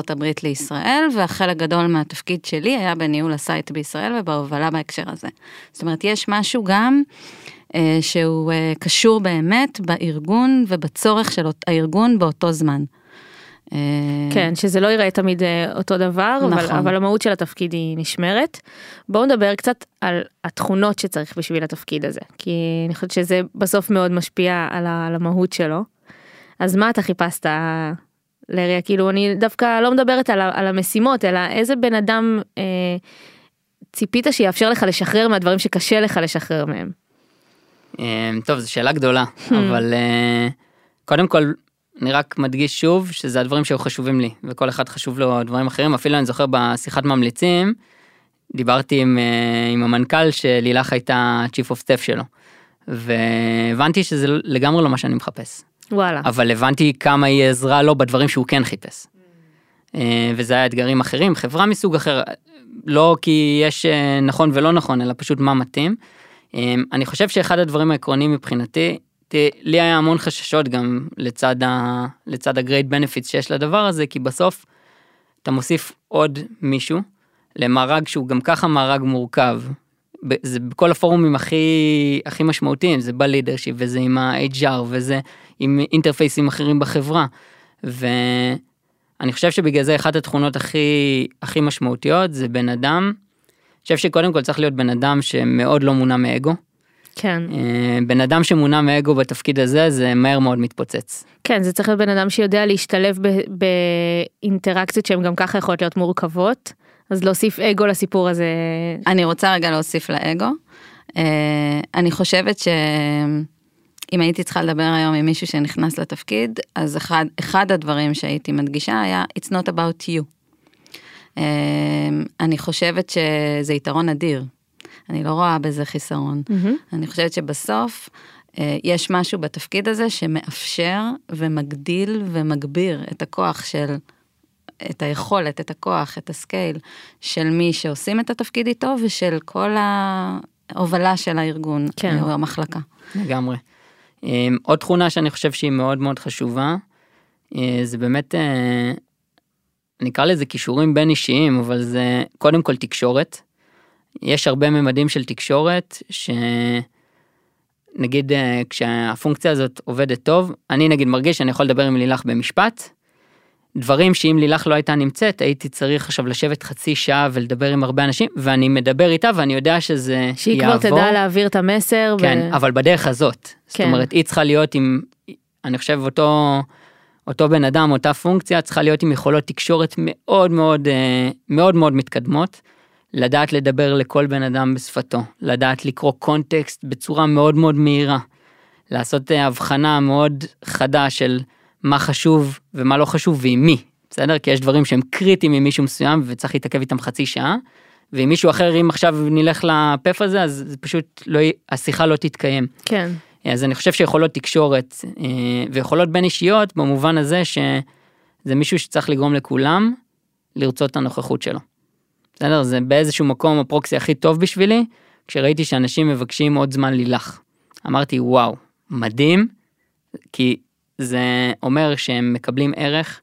הברית לישראל, והחלק גדול מהתפקיד שלי היה בניהול ה-site בישראל ובהובלה בהקשר הזה. זאת אומרת, יש משהו גם אה, שהוא אה, קשור באמת בארגון ובצורך של הארגון באותו זמן. אה, כן, שזה לא ייראה תמיד אה, אותו דבר, אבל, נכון. אבל המהות של התפקיד היא נשמרת. בואו נדבר קצת על התכונות שצריך בשביל התפקיד הזה, כי אני חושבת שזה בסוף מאוד משפיע על, ה, על המהות שלו. אז מה אתה חיפשת, לריה? כאילו, אני דווקא לא מדברת על, על המשימות, אלא איזה בן אדם אה, ציפית שיאפשר לך לשחרר מהדברים שקשה לך לשחרר מהם. אה, טוב, זו שאלה גדולה, אבל קודם כל, אני רק מדגיש שוב שזה הדברים שהיו חשובים לי, וכל אחד חשוב לו דברים אחרים, אפילו אני זוכר בשיחת ממליצים, דיברתי עם, אה, עם המנכ"ל שלילך הייתה Chief of Staff שלו, והבנתי שזה לגמרי לא מה שאני מחפש, וואלה. אבל הבנתי כמה היא עזרה לו בדברים שהוא כן חיפש. אה, וזה היה אתגרים אחרים, חברה מסוג אחר, לא כי יש אה, נכון ולא נכון, אלא פשוט מה מתאים. אני חושב שאחד הדברים העקרוניים מבחינתי, לי היה המון חששות גם לצד, ה, לצד ה-great benefits שיש לדבר הזה, כי בסוף אתה מוסיף עוד מישהו למארג שהוא גם ככה מארג מורכב. זה בכל הפורומים הכי, הכי משמעותיים, זה בלידרשיפ וזה עם ה-HR וזה עם אינטרפייסים אחרים בחברה. ואני חושב שבגלל זה אחת התכונות הכי, הכי משמעותיות זה בן אדם, אני חושב שקודם כל צריך להיות בן אדם שמאוד לא מונע מאגו. כן. אה, בן אדם שמונע מאגו בתפקיד הזה זה מהר מאוד מתפוצץ. כן, זה צריך להיות בן אדם שיודע להשתלב באינטראקציות שהן גם ככה יכולות להיות מורכבות, אז להוסיף אגו לסיפור הזה. אני רוצה רגע להוסיף לאגו. אה, אני חושבת שאם הייתי צריכה לדבר היום עם מישהו שנכנס לתפקיד, אז אחד, אחד הדברים שהייתי מדגישה היה It's not about you. אה, אני חושבת שזה יתרון אדיר. אני לא רואה בזה חיסרון. מהמם. אני חושבת שבסוף אה, יש משהו בתפקיד הזה שמאפשר ומגדיל ומגביר את הכוח של, את היכולת, את הכוח, את הסקייל של מי שעושים את התפקיד איתו ושל כל ההובלה של הארגון כן. או המחלקה. לגמרי. אה, עוד תכונה שאני חושב שהיא מאוד מאוד חשובה, אה, זה באמת, אה, נקרא לזה כישורים בין אישיים, אבל זה קודם כל תקשורת. יש הרבה ממדים של תקשורת, שנגיד אה, כשהפונקציה הזאת עובדת טוב, אני נגיד מרגיש שאני יכול לדבר עם לילך במשפט, דברים שאם לילך לא הייתה נמצאת, הייתי צריך עכשיו לשבת חצי שעה ולדבר עם הרבה אנשים, ואני מדבר איתה ואני יודע שזה שהיא יעבור. כבר תדע להעביר את המסר. כן, ו... אבל בדרך הזאת. זאת כן. אומרת, היא צריכה להיות עם, אני חושב אותו, אותו בן אדם, אותה פונקציה, צריכה להיות עם יכולות תקשורת מאוד מאוד, אה, מאוד מאוד מתקדמות, לדעת לדבר לכל בן אדם בשפתו, לדעת לקרוא קונטקסט בצורה מאוד מאוד מהירה, לעשות אה, הבחנה מאוד חדה של מה חשוב ומה לא חשוב ועם מי, בסדר? כי יש דברים שהם קריטיים עם מישהו מסוים וצריך להתעכב איתם חצי שעה, ועם מישהו אחר, אם עכשיו נלך לפף הזה, אז זה פשוט לא, השיחה לא תתקיים. כן. אז אני חושב שיכולות תקשורת אה, ויכולות בין אישיות במובן הזה שזה מישהו שצריך לגרום לכולם לרצות את הנוכחות שלו. בסדר? זה באיזשהו מקום הפרוקסי הכי טוב בשבילי, כשראיתי שאנשים מבקשים עוד זמן לילך. אמרתי וואו, מדהים, כי זה אומר שהם מקבלים ערך,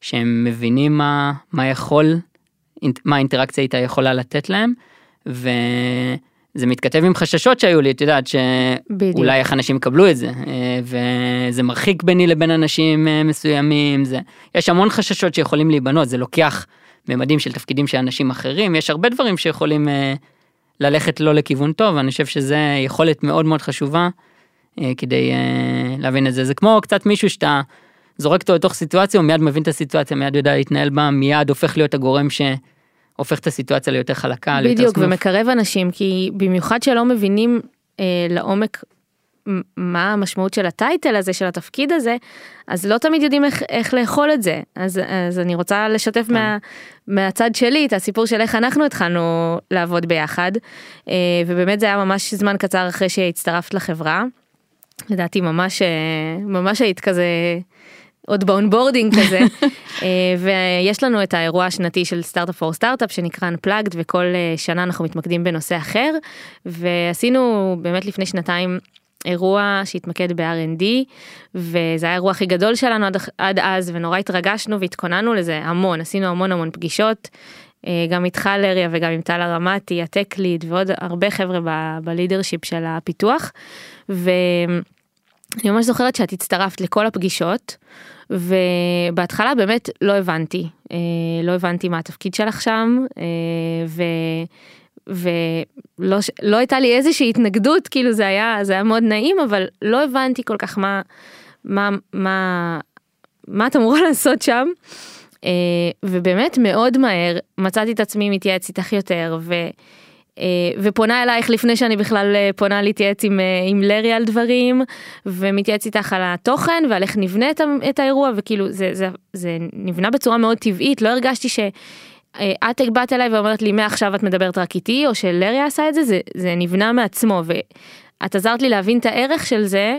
שהם מבינים מה, מה יכול, מה האינטראקציה איתה יכולה לתת להם, וזה מתכתב עם חששות שהיו לי, את יודעת. שאולי איך אנשים יקבלו את זה, אה, וזה מרחיק ביני לבין אנשים אה, מסוימים, זה, יש המון חששות שיכולים להיבנות, זה לוקח ממדים של תפקידים של אנשים אחרים, יש הרבה דברים שיכולים אה, ללכת לא לכיוון טוב, אני חושב שזה יכולת מאוד מאוד חשובה אה, כדי אה, להבין את זה. זה כמו קצת מישהו שאתה זורק אותו לתוך סיטואציה, הוא מיד מבין את הסיטואציה, מיד יודע להתנהל בה, מיד הופך להיות הגורם שהופך את הסיטואציה ליותר חלקה, ליותר בדיוק, סמוך. ומקרב אנשים, כי במיוחד שלא מבינים אה, לעומק מה המשמעות של הטייטל הזה, של התפקיד הזה, אז לא תמיד יודעים איך, איך לאכול את זה. אז, אז אני רוצה לשתף כן. מה, מהצד שלי את הסיפור של איך אנחנו התחלנו לעבוד ביחד, אה, ובאמת זה היה ממש זמן קצר אחרי שהצטרפת לחברה. לדעתי ממש, אה, ממש היית כזה... עוד ב-onboarding כזה, אה, ויש לנו את האירוע השנתי של Startup for Startup שנקרא Unplugged וכל שנה אנחנו מתמקדים בנושא אחר, ועשינו באמת לפני שנתיים אירוע שהתמקד ב-R&D, וזה היה האירוע הכי גדול שלנו עד, עד אז, ונורא התרגשנו והתכוננו לזה המון, עשינו המון המון פגישות, אה, גם איתך לריה וגם עם טל הרמתי, הטק ליד ועוד הרבה חבר'ה בלידרשיפ של הפיתוח, ואני ממש זוכרת שאת הצטרפת לכל הפגישות, ובהתחלה באמת לא הבנתי, אה, לא הבנתי מה התפקיד שלך שם, אה, ו... ולא לא הייתה לי איזושהי התנגדות, כאילו זה היה, זה היה מאוד נעים, אבל לא הבנתי כל כך מה, מה, מה, מה את אמורה לעשות שם. אה, ובאמת מאוד מהר מצאתי את עצמי מתייעץ איתך יותר, ו... אה, ופונה אלייך לפני שאני בכלל אה, פונה להתייעץ עם, אה, עם לרי על דברים, ומתייעץ איתך על התוכן ועל איך נבנה את, את האירוע, וכאילו זה, זה, זה נבנה בצורה מאוד טבעית, לא הרגשתי ש... אה, את באת אליי ואומרת לי מעכשיו את מדברת רק איתי או שלרי עשה את זה, זה, זה נבנה מעצמו ואת עזרת לי להבין את הערך של זה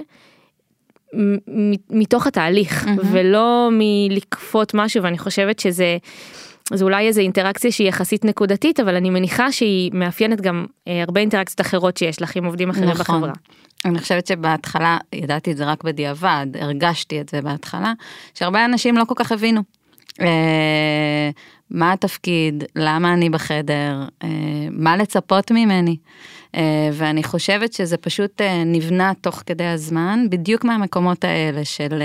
מתוך התהליך מהמם. ולא מלכפות משהו ואני חושבת שזה זה אולי איזה אינטראקציה שהיא יחסית נקודתית אבל אני מניחה שהיא מאפיינת גם אה, הרבה אינטראקציות אחרות שיש לך עם עובדים אחרים נכון. בחברה. אני חושבת שבהתחלה, ידעתי את זה רק בדיעבד, הרגשתי את זה בהתחלה, שהרבה אנשים לא כל כך הבינו. אה, מה התפקיד, למה אני בחדר, אה, מה לצפות ממני. אה, ואני חושבת שזה פשוט נבנה תוך כדי הזמן, בדיוק מהמקומות האלה של...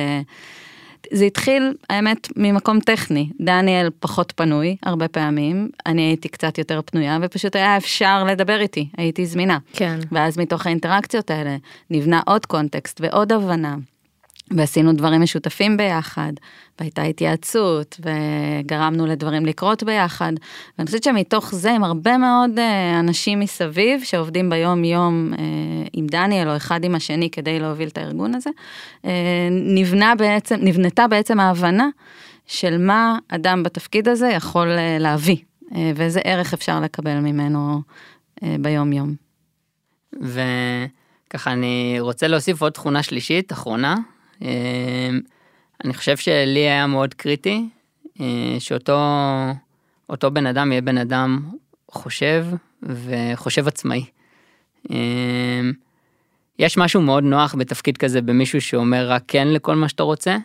זה התחיל, האמת, ממקום טכני. דניאל פחות פנוי הרבה פעמים, אני הייתי קצת יותר פנויה, ופשוט היה אפשר לדבר איתי, הייתי זמינה. כן. ואז מתוך האינטראקציות האלה נבנה עוד קונטקסט ועוד הבנה. ועשינו דברים משותפים ביחד, והייתה התייעצות, וגרמנו לדברים לקרות ביחד. ואני חושבת שמתוך זה, עם הרבה מאוד אה, אנשים מסביב, שעובדים ביום יום אה, עם דניאל או אחד עם השני כדי להוביל את הארגון הזה, אה, נבנה בעצם, נבנתה בעצם ההבנה של מה אדם בתפקיד הזה יכול להביא, ואיזה ערך אפשר לקבל ממנו אה, ביום יום. וככה אני רוצה להוסיף עוד תכונה שלישית, אחרונה. אה, אני חושב שלי היה מאוד קריטי, אה, שאותו אותו בן אדם יהיה בן אדם חושב וחושב עצמאי. אה, יש משהו מאוד נוח בתפקיד כזה במישהו שאומר רק כן לכל מה שאתה רוצה,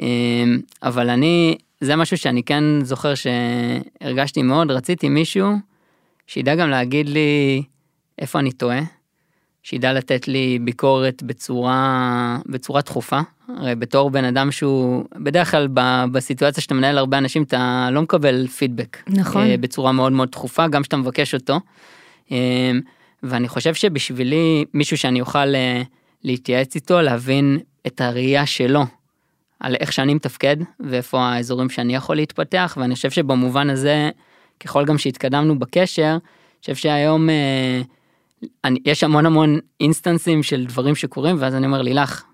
אה, אבל אני, זה משהו שאני כן זוכר שהרגשתי מאוד, רציתי מישהו שידע גם להגיד לי איפה אני טועה, שידע לתת לי ביקורת בצורה, בצורה דחופה. הרי בתור בן אדם שהוא, בדרך כלל ב, בסיטואציה שאתה מנהל הרבה אנשים אתה לא מקבל פידבק. נכון. אה, בצורה מאוד מאוד דחופה, גם כשאתה מבקש אותו. אה, ואני חושב שבשבילי מישהו שאני אוכל אה, להתייעץ איתו, להבין את הראייה שלו על איך שאני מתפקד ואיפה האזורים שאני יכול להתפתח, ואני חושב שבמובן הזה ככל גם שהתקדמנו בקשר, אני חושב שהיום אה, אני, יש המון המון instanceים של דברים שקורים, ואז אני אומר לילך,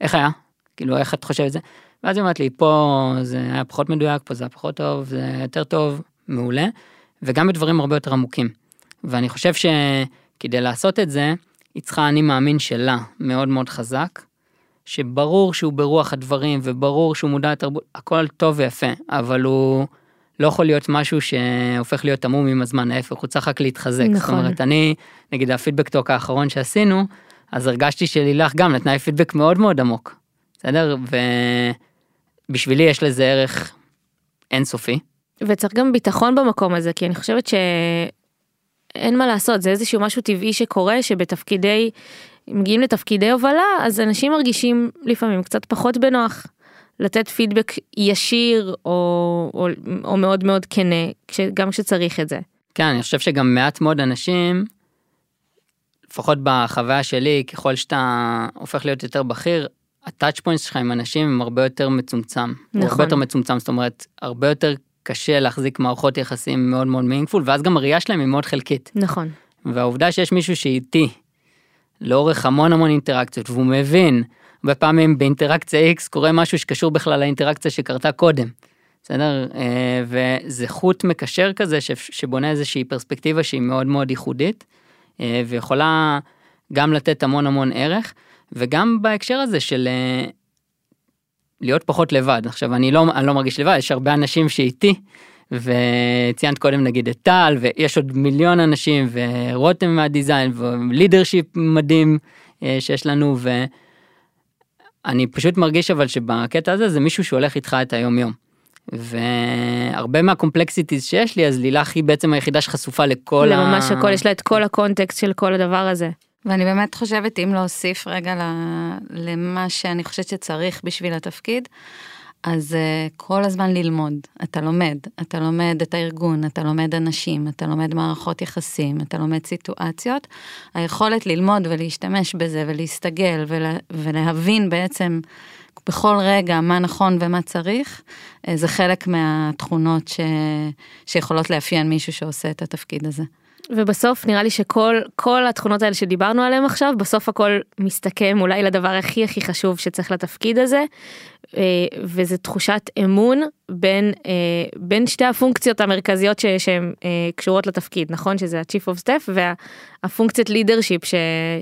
איך היה? כאילו, איך את חושבת זה? ואז היא אומרת לי, פה זה היה פחות מדויק, פה זה היה פחות טוב, זה היה יותר טוב, מעולה, וגם בדברים הרבה יותר עמוקים. ואני חושב שכדי לעשות את זה, היא צריכה אני מאמין שלה מאוד מאוד חזק, שברור שהוא ברוח הדברים וברור שהוא מודע לתרבות, הכל טוב ויפה, אבל הוא לא יכול להיות משהו שהופך להיות עמום עם הזמן, ההפך, הוא צריך רק להתחזק. נכון. זאת אומרת, אני, נגיד הפידבק טוק האחרון שעשינו, אז הרגשתי שלילך גם נתנה לי פידבק מאוד מאוד עמוק, בסדר? ובשבילי יש לזה ערך אינסופי. וצריך גם ביטחון במקום הזה, כי אני חושבת שאין מה לעשות, זה איזשהו משהו טבעי שקורה, שבתפקידי, מגיעים לתפקידי הובלה, אז אנשים מרגישים לפעמים קצת פחות בנוח. לתת פידבק ישיר או, או, או מאוד מאוד כנה, כש, גם כשצריך את זה. כן, אני חושב שגם מעט מאוד אנשים, לפחות בחוויה שלי, ככל שאתה הופך להיות יותר בכיר, הטאצ' פוינט שלך עם אנשים הם הרבה יותר מצומצם. נכון. הרבה יותר מצומצם, זאת אומרת, הרבה יותר קשה להחזיק מערכות יחסים מאוד מאוד מינגפול, ואז גם הראייה שלהם היא מאוד חלקית. נכון. והעובדה שיש מישהו שאיתי, לאורך המון המון אינטראקציות, והוא מבין, הרבה פעמים באינטראקציה X קורה משהו שקשור בכלל לאינטראקציה שקרתה קודם. בסדר? אה, וזה חוט מקשר כזה שבונה איזושהי פרספקטיבה שהיא מאוד מאוד ייחודית, אה, ויכולה גם לתת המון המון ערך, וגם בהקשר הזה של אה, להיות פחות לבד. עכשיו, אני לא, אני לא מרגיש לבד, יש הרבה אנשים שאיתי, וציינת קודם נגיד את טל, ויש עוד מיליון אנשים, ורותם מהדיזיין, ולידרשיפ מדהים שיש לנו, ואני פשוט מרגיש אבל שבקטע הזה זה מישהו שהולך איתך את היום יום. והרבה מה-complexities שיש לי, אז לילך היא בעצם היחידה שחשופה לכל ה... לממש הכל, יש לה את כל ה-context של כל הדבר הזה. ואני באמת חושבת, אם להוסיף רגע ל- למה שאני חושבת שצריך בשביל התפקיד, אז אה, כל הזמן ללמוד. אתה לומד, אתה לומד את הארגון, אתה לומד אנשים, אתה לומד מערכות יחסים, אתה לומד סיטואציות. היכולת ללמוד ולהשתמש בזה ולהסתגל ולה, ולהבין בעצם בכל רגע מה נכון ומה צריך, uh, זה חלק מהתכונות ש... שיכולות לאפיין מישהו שעושה את התפקיד הזה. ובסוף נראה לי שכל כל התכונות האלה שדיברנו עליהן עכשיו, בסוף הכל מסתכם אולי לדבר הכי הכי חשוב שצריך לתפקיד הזה, וזה תחושת אמון בין, אה, בין שתי הפונקציות המרכזיות ש- שהן אה, קשורות לתפקיד, נכון? שזה ה-Chief of Staff והפונקציית leadership ש-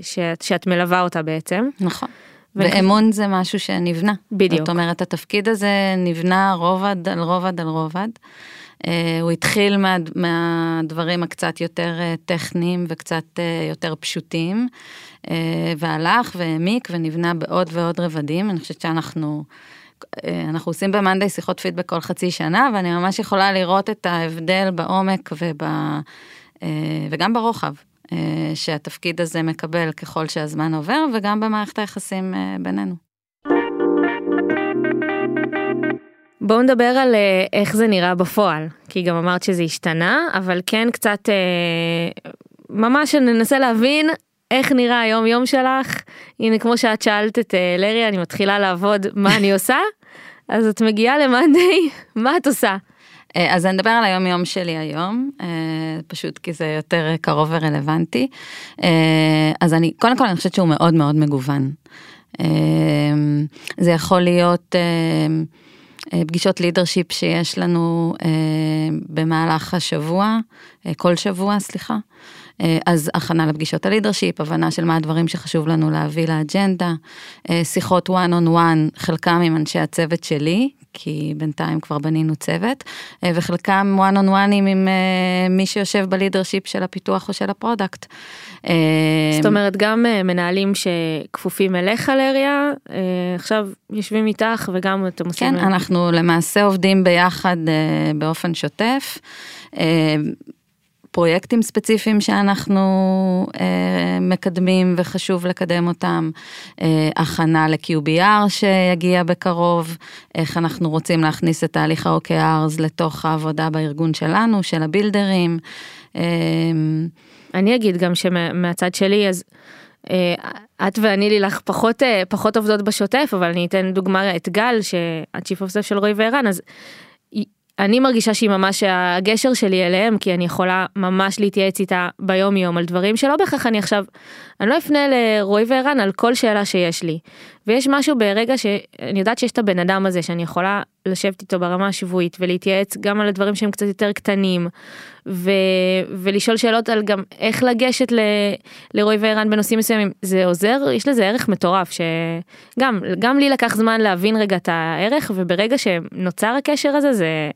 שאת, שאת מלווה אותה בעצם. נכון. ואמון זה משהו שנבנה. בדיוק. זאת אומרת, התפקיד הזה נבנה רובד על רובד על רובד. אה, הוא התחיל מה, מהדברים הקצת יותר אה, טכניים וקצת אה, יותר פשוטים, אה, והלך והעמיק ונבנה בעוד ועוד רבדים. אני חושבת שאנחנו... אה, אנחנו עושים במאנדיי שיחות פידבק כל חצי שנה, ואני ממש יכולה לראות את ההבדל בעומק וב, אה, וגם ברוחב אה, שהתפקיד הזה מקבל ככל שהזמן עובר, וגם במערכת היחסים בינינו. בואו נדבר על איך זה נראה בפועל, כי גם אמרת שזה השתנה, אבל כן קצת ממש ננסה להבין איך נראה היום יום שלך. הנה כמו שאת שאלת את אה, לרי, אני מתחילה לעבוד, מה אני עושה? אז את מגיעה למאנדיי, מה את עושה? אה, אז אני אדבר על היום יום שלי היום, אה, פשוט כי זה יותר קרוב ורלוונטי. אז אני, קודם כל אני חושבת שהוא מאוד מאוד מגוון. זה יכול להיות פגישות לידרשיפ שיש לנו במהלך השבוע, כל שבוע, סליחה. אה, אז הכנה לפגישות הלידרשיפ, הבנה של מה הדברים שחשוב לנו להביא לאג'נדה, אה, שיחות one on one, חלקם עם אנשי הצוות שלי, כי בינתיים כבר בנינו צוות, אה, וחלקם one on one עם מי שיושב ב-leadership של הפיתוח או של ה-product. זאת אומרת גם מנהלים שכפופים אליך לריה, אה, עכשיו יושבים איתך וגם אתם עושים... כן, אנחנו למעשה עובדים ביחד באופן שוטף. פרויקטים ספציפיים שאנחנו אה, מקדמים וחשוב לקדם אותם, אה, הכנה ל-QBR שיגיע בקרוב, איך אנחנו רוצים להכניס את תהליך ה-OKRs לתוך העבודה בארגון שלנו, של הבילדרים. אה, אני אגיד גם שמהצד שלי אז אה, את ואני לילך פחות אה, פחות עובדות בשוטף אבל אני אתן דוגמה את גל of staff של רועי וערן אז אני מרגישה שהיא ממש הגשר שלי אליהם, כי אני יכולה ממש להתייעץ איתה ביום יום על דברים שלא בהכרח אני עכשיו, אני לא אפנה לרועי וערן על כל שאלה שיש לי. ויש משהו ברגע שאני יודעת שיש את הבן אדם הזה שאני יכולה לשבת איתו ברמה השבועית ולהתייעץ גם על הדברים שהם קצת יותר קטנים ו... ולשאול שאלות על גם איך לגשת ל... לרועי וערן בנושאים מסוימים זה עוזר יש לזה ערך מטורף שגם גם לי לקח זמן להבין רגע את הערך וברגע שנוצר הקשר הזה זה.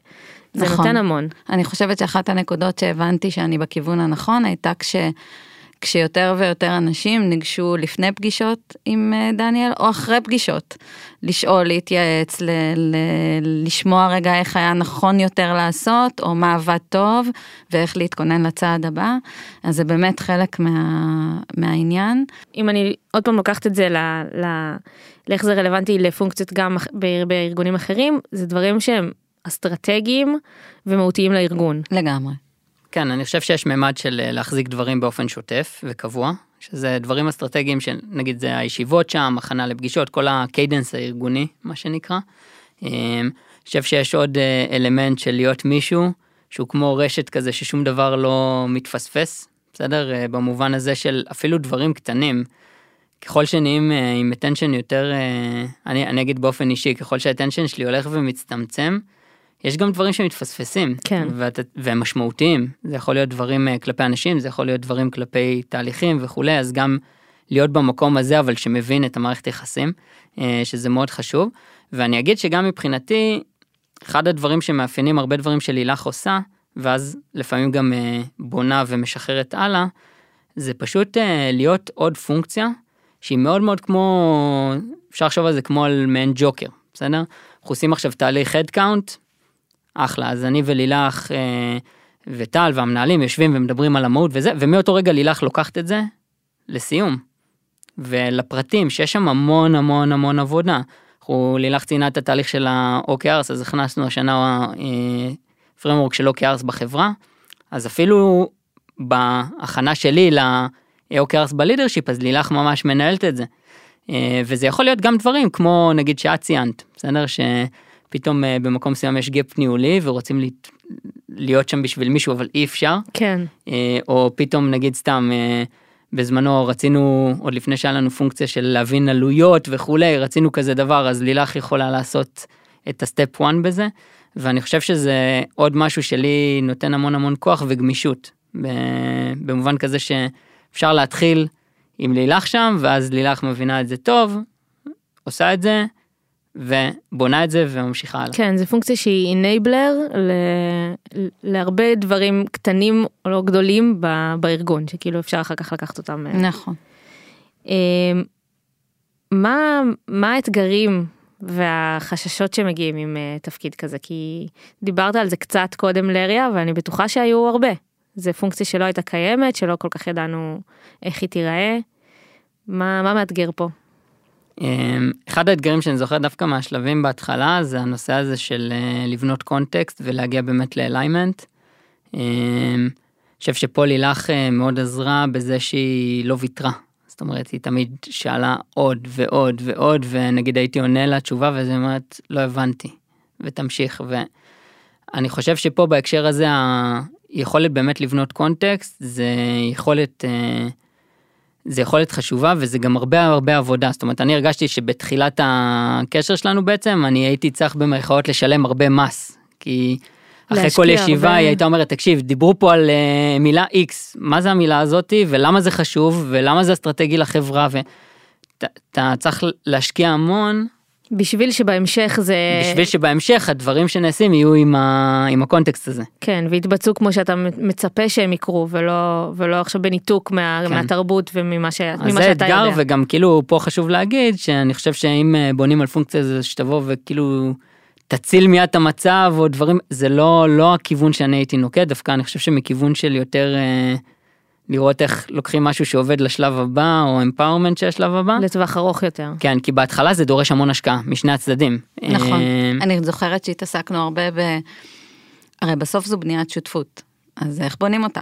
זה נכון. נותן המון. אני חושבת שאחת הנקודות שהבנתי שאני בכיוון הנכון הייתה כש... כשיותר ויותר אנשים ניגשו לפני פגישות עם אה, דניאל או אחרי פגישות, לשאול, להתייעץ, ל- ל- לשמוע רגע איך היה נכון יותר לעשות, או מה עבד טוב, ואיך להתכונן לצעד הבא, אז זה באמת חלק מה, מהעניין. אם אני עוד פעם לוקחת את זה ל... ל... לאיך זה רלוונטי לפונקציות גם בארגונים אחרים זה דברים שהם אסטרטגיים ומהותיים לארגון. לגמרי. כן, אני חושב שיש ממד של אה, להחזיק דברים באופן שוטף וקבוע, שזה דברים אסטרטגיים של נגיד זה הישיבות שם, הכנה לפגישות, כל ה-cadence הארגוני, מה שנקרא. אה, אני חושב שיש עוד אה, אלמנט של להיות מישהו שהוא כמו רשת כזה ששום דבר לא מתפספס, בסדר? במובן הזה של אפילו דברים קטנים. ככל שנהיים עם attention יותר, אני, אני אגיד באופן אישי, ככל שה-attention שלי הולך ומצטמצם, יש גם דברים שמתפספסים, כן. ואת, והם משמעותיים, זה יכול להיות דברים אה, כלפי אנשים, זה יכול להיות דברים כלפי תהליכים וכולי, אז גם להיות במקום הזה, אבל שמבין את המערכת יחסים, אה, שזה מאוד חשוב, ואני אגיד שגם מבחינתי, אחד הדברים שמאפיינים הרבה דברים שלילך עושה, ואז לפעמים גם אה, בונה ומשחררת הלאה, זה פשוט להיות עוד פונקציה שהיא מאוד מאוד כמו, אפשר לחשוב על זה כמו על מעין ג'וקר, בסדר? אנחנו עושים עכשיו תהליך headcount, אחלה, אז אני ולילך אה, וטל והמנהלים יושבים ומדברים על המהות וזה, ומאותו רגע לילך לוקחת את זה לסיום. ולפרטים, שיש שם המון המון המון עבודה. אנחנו, לילך ציינה את התהליך של ה-OKRs, אז הכנסנו השנה אה, פרמורק של OKRs בחברה, אז אפילו בהכנה שלי ל-OKRs בלידרשיפ, אז לילך ממש מנהלת את זה. אה, וזה יכול להיות גם דברים כמו נגיד שאת ציינת, בסדר? שפתאום אה, במקום מסוים יש gap ניהולי ורוצים להיות, שם בשביל מישהו אבל אי אפשר. כן. אה, או פתאום נגיד סתם אה, בזמנו רצינו עוד לפני שהיה לנו פונקציה של להבין עלויות וכולי רצינו כזה דבר אז לילך יכולה לעשות את ה-step 1 בזה ואני חושב שזה עוד משהו שלי נותן המון המון כוח וגמישות במובן כזה שאפשר להתחיל עם לילך שם ואז לילך מבינה את זה טוב עושה את זה ובונה את זה וממשיכה הלאה. כן, זו פונקציה שהיא enabler ל... להרבה דברים קטנים או לא גדולים ב... בארגון, שכאילו אפשר אחר כך לקחת אותם. אה, נכון. אה, מה, מה האתגרים והחששות שמגיעים עם אה, תפקיד כזה? כי דיברת על זה קצת קודם לריה, ואני בטוחה שהיו הרבה. זו פונקציה שלא הייתה קיימת, שלא כל כך ידענו איך היא תיראה. מה, מה מאתגר פה? אמ, אחד האתגרים שאני זוכר דווקא מהשלבים בהתחלה זה הנושא הזה של אה, לבנות קונטקסט ולהגיע באמת לאליימנט. אני חושב שפה לילך אה, מאוד עזרה בזה שהיא לא ויתרה. זאת אומרת היא תמיד שאלה עוד ועוד ועוד ונגיד הייתי עונה לה תשובה וזה אומרת לא הבנתי ותמשיך ואני חושב שפה בהקשר הזה היכולת באמת לבנות קונטקסט זה יכולת אה, זה יכולת חשובה וזה גם הרבה הרבה עבודה זאת אומרת אני הרגשתי שבתחילת הקשר שלנו בעצם אני הייתי צריך במרכאות לשלם הרבה מס כי אחרי כל ישיבה הרבה. היא הייתה אומרת תקשיב דיברו פה על uh, מילה x מה זה המילה הזאתי ולמה זה חשוב ולמה זה אסטרטגי לחברה ואתה צריך להשקיע המון בשביל שבהמשך זה... בשביל שבהמשך הדברים שנעשים יהיו עם, ה... עם הקונטקסט הזה. כן, ויתבצעו כמו שאתה מצפה שהם יקרו, ולא, ולא עכשיו בניתוק מה, כן. מהתרבות וממה ש... אז ממה זה שאתה אתגר יודע. וגם כאילו פה חשוב להגיד שאני חושב שאם אה, בונים על פונקציה זה שתבוא וכאילו תציל מיד את המצב או דברים זה לא לא הכיוון שאני הייתי נוקט דווקא אני חושב שמכיוון של יותר אה, לראות איך לוקחים משהו שעובד לשלב הבא או אמפאורמנט של השלב הבא. לטווח ארוך יותר. כן כי בהתחלה זה דורש המון השקעה משני הצדדים. נכון. אה, אני זוכרת שהתעסקנו הרבה ב... הרי בסוף זו בניית שותפות, אז איך בונים אותה?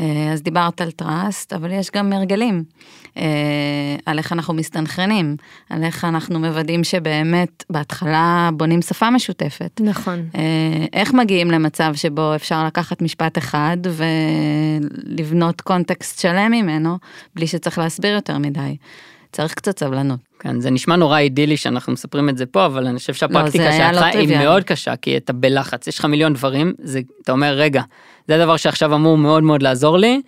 אה, אז דיברת על טראסט, אבל יש גם הרגלים, על איך אנחנו מסתנכרנים, על איך אנחנו מוודאים שבאמת בהתחלה בונים שפה משותפת. נכון. אה, איך מגיעים למצב שבו אפשר לקחת משפט אחד ולבנות קונטקסט שלם ממנו, בלי שצריך להסביר יותר מדי. צריך קצת סבלנות. כן, זה נשמע נורא אידילי שאנחנו מספרים את זה פה, אבל אני חושב שהפרקטיקה לא שלך היא טריוויאלי. מאוד קשה, כי אתה בלחץ, יש לך מיליון דברים, זה, אתה אומר, רגע, זה הדבר שעכשיו אמור מאוד מאוד לעזור לי,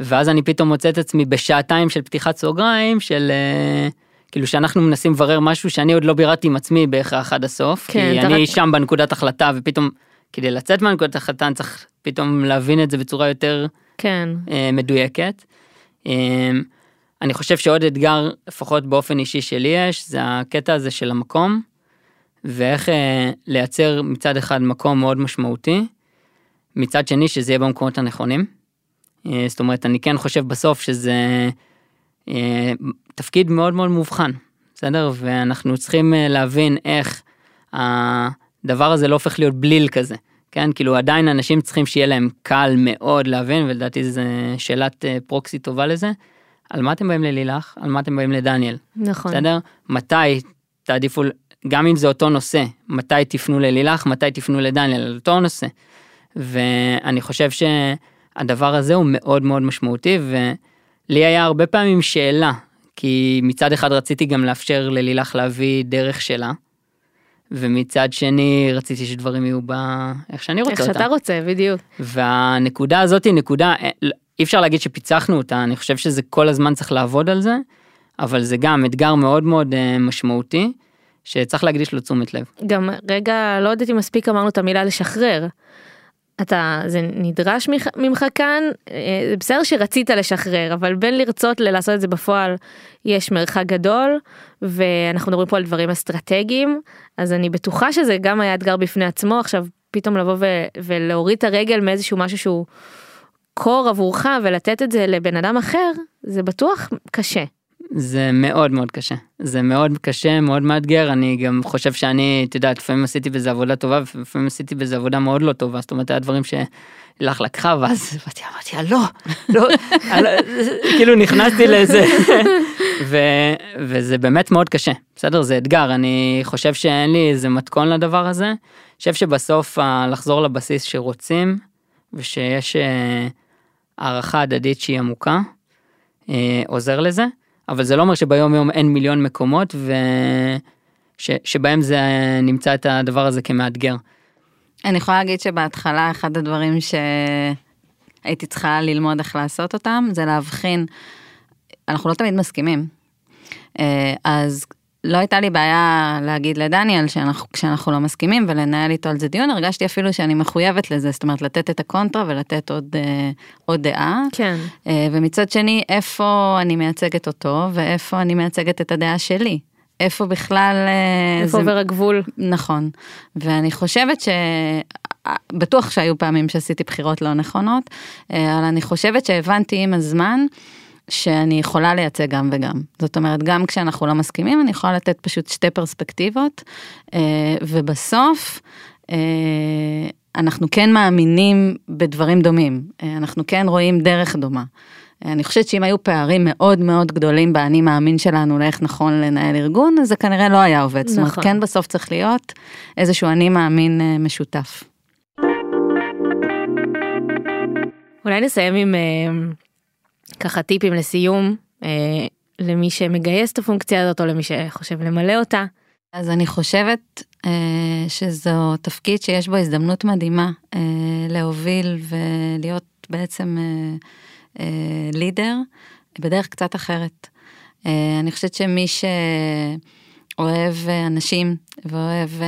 ואז אני פתאום מוצא את עצמי בשעתיים של פתיחת סוגריים, של אה, כאילו שאנחנו מנסים לברר משהו שאני עוד לא ביררתי עם עצמי בהכרח עד הסוף, כן, כי אני רק- שם בנקודת החלטה, ופתאום, כדי לצאת מהנקודת החלטה, אני צריך פתאום להבין את זה בצורה יותר כן. אה, מדויקת. אה, אני חושב שעוד אתגר, לפחות באופן אישי שלי יש, זה הקטע הזה של המקום, ואיך אה, לייצר מצד אחד מקום מאוד משמעותי, מצד שני שזה יהיה במקומות הנכונים. אה, זאת אומרת, אני כן חושב בסוף שזה אה, תפקיד מאוד מאוד מובחן, בסדר? ואנחנו צריכים אה, להבין איך הדבר הזה לא הופך להיות בליל כזה. כן, כאילו עדיין אנשים צריכים שיהיה להם קל מאוד להבין, ולדעתי זו שאלת פרוקסי טובה לזה. על מה אתם באים ללילך? על מה אתם באים לדניאל? נכון. בסדר? מתי תעדיפו, גם אם זה אותו נושא, מתי תפנו ללילך, מתי תפנו לדניאל, על אותו נושא. ואני חושב שהדבר הזה הוא מאוד מאוד משמעותי, ולי היה הרבה פעמים שאלה, כי מצד אחד רציתי גם לאפשר ללילך להביא דרך שלה, ומצד שני רציתי שדברים יהיו בה איך שאני רוצה איך אותם. שאתה רוצה, בדיוק. והנקודה הזאת היא נקודה, אה, אי אפשר להגיד שפיצחנו אותה, אני חושב שזה כל הזמן צריך לעבוד על זה, אבל זה גם אתגר מאוד מאוד אה, משמעותי, שצריך להקדיש לו תשומת לב. גם רגע, לא יודעת אם מספיק אמרנו את המילה לשחרר. אתה, זה נדרש ממך, כאן, אה, זה בסדר שרצית לשחרר, אבל בין לרצות ללעשות את זה בפועל, יש מרחק גדול, ואנחנו מדברים פה על דברים אסטרטגיים, אז אני בטוחה שזה גם היה אתגר בפני עצמו, עכשיו פתאום לבוא ו- ולהוריד את הרגל מאיזשהו משהו שהוא קור עבורך ולתת את זה לבן אדם אחר, זה בטוח קשה. זה מאוד מאוד קשה, זה מאוד קשה, מאוד מאתגר, אני גם חושב שאני, את יודעת, לפעמים עשיתי בזה עבודה טובה, ולפעמים עשיתי בזה עבודה מאוד לא טובה, זאת אומרת, היה דברים שלך לקחה, ואז באתי, אמרתי, "אה, לא, לא, אה, לא", כאילו נכנסתי לזה, ו, וזה באמת מאוד קשה, בסדר? זה אתגר, אני חושב שאין לי איזה מתכון לדבר הזה, אני חושב שבסוף ה- לחזור לבסיס שרוצים, ושיש אה, הערכה הדדית שהיא עמוקה, אה, עוזר לזה, אבל זה לא אומר שביום יום אין מיליון מקומות ו... ש... שבהם זה נמצא את הדבר הזה כמאתגר. אני יכולה להגיד שבהתחלה אחד הדברים שהייתי צריכה ללמוד איך לעשות אותם זה להבחין, אנחנו לא תמיד מסכימים. אה, אז לא הייתה לי בעיה להגיד לדניאל שאנחנו, כשאנחנו לא מסכימים ולנהל איתו על זה דיון, הרגשתי אפילו שאני מחויבת לזה, זאת אומרת לתת את הקונטרה ולתת עוד, אה, עוד דעה. כן. אה, ומצד שני, איפה אני מייצגת אותו ואיפה אני מייצגת את הדעה שלי. איפה בכלל... אה, איפה עובר הגבול? נכון. ואני חושבת ש... בטוח שהיו פעמים שעשיתי בחירות לא נכונות, אה, אבל אני חושבת שהבנתי עם הזמן שאני יכולה לייצג גם וגם. זאת אומרת, גם כשאנחנו לא מסכימים, אני יכולה לתת פשוט שתי פרספקטיבות, אה, ובסוף, אה, אנחנו כן מאמינים בדברים דומים, אה, אנחנו כן רואים דרך דומה. אני חושבת שאם היו פערים מאוד מאוד גדולים באני מאמין שלנו לאיך נכון לנהל ארגון, אז זה כנראה לא היה עובד. זאת אומרת, נכון. כן בסוף צריך להיות איזשהו אני מאמין משותף. אולי נסיים עם ככה טיפים לסיום אה, למי שמגייס את הפונקציה הזאת או למי שחושב למלא אותה. אז אני חושבת אה, שזו תפקיד שיש בו הזדמנות מדהימה אה, להוביל ולהיות בעצם אה, אה, לידר בדרך קצת אחרת. אה, אני חושבת שמי שאוהב אה, אנשים ואוהב אה,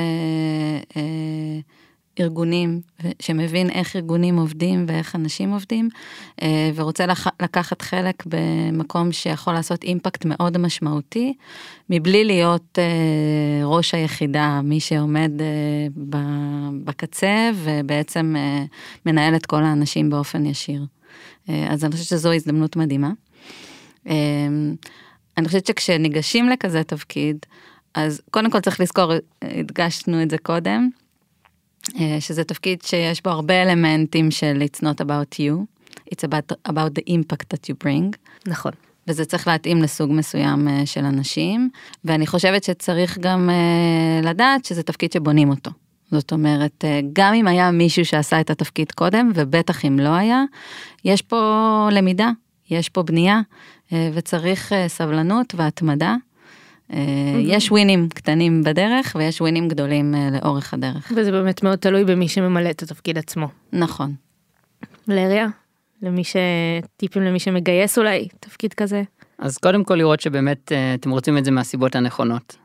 אה, ארגונים, שמבין איך ארגונים עובדים ואיך אנשים עובדים, אה, ורוצה לקחת חלק במקום שיכול לעשות אימפקט מאוד משמעותי, מבלי להיות אה, ראש היחידה, מי שעומד אה, בקצה ובעצם מנהל את כל האנשים באופן ישיר. אז אני חושבת שזו הזדמנות מדהימה. אני חושבת שכשניגשים לכזה תפקיד, אז קודם כל צריך לזכור, הדגשנו את זה קודם, שזה תפקיד שיש בו הרבה אלמנטים של It's not about you. it's about, about the impact that you bring. נכון. וזה צריך להתאים לסוג מסוים אה, של אנשים, ואני חושבת שצריך גם אה, לדעת שזה תפקיד שבונים אותו. זאת אומרת, אה, גם אם היה מישהו שעשה את התפקיד קודם, ובטח אם לא היה, יש פה למידה, יש פה בנייה, אה, וצריך אה, סבלנות והתמדה. אה, יש ווינים קטנים בדרך, ויש ווינים גדולים אה, לאורך הדרך. וזה באמת מאוד תלוי במי שממלא את התפקיד עצמו. נכון. לריה, למי ש... טיפים למי שמגייס אולי תפקיד כזה. אז קודם כל לראות שבאמת אה, אתם רוצים את זה מהסיבות הנכונות.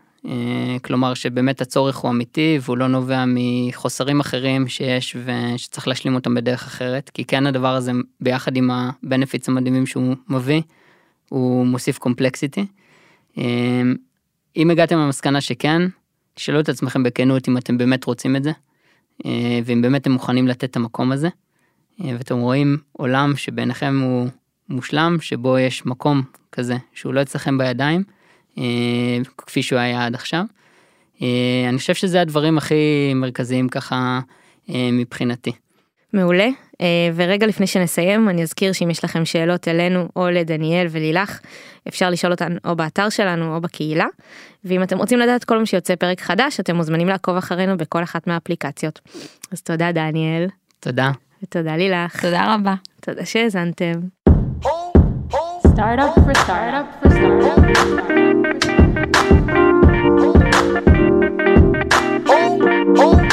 כלומר שבאמת הצורך הוא אמיתי והוא לא נובע מחוסרים אחרים שיש ושצריך להשלים אותם בדרך אחרת, כי כן הדבר הזה ביחד עם הבנפיטס המדהימים שהוא מביא, הוא מוסיף קומפלקסיטי. אם הגעתם למסקנה שכן, תשאלו את עצמכם בכנות אם אתם באמת רוצים את זה, אה, ואם באמת אתם מוכנים לתת את המקום הזה, אה, ואתם רואים עולם שבעיניכם הוא מושלם, שבו יש מקום כזה שהוא לא אצלכם בידיים, אה, כפי שהוא היה עד עכשיו. אני חושב שזה הדברים הכי מרכזיים ככה מבחינתי. מעולה. אה, ורגע לפני שנסיים אני אזכיר שאם יש לכם שאלות אלינו או לדניאל ולילך אפשר לשאול אותן או באתר שלנו או בקהילה. ואם אתם רוצים לדעת כל מה שיוצא פרק חדש אתם מוזמנים לעקוב אחרינו בכל אחת מהאפליקציות. אז תודה דניאל. תודה. ותודה לילך. תודה רבה. תודה שהאזנתם. Oh, oh.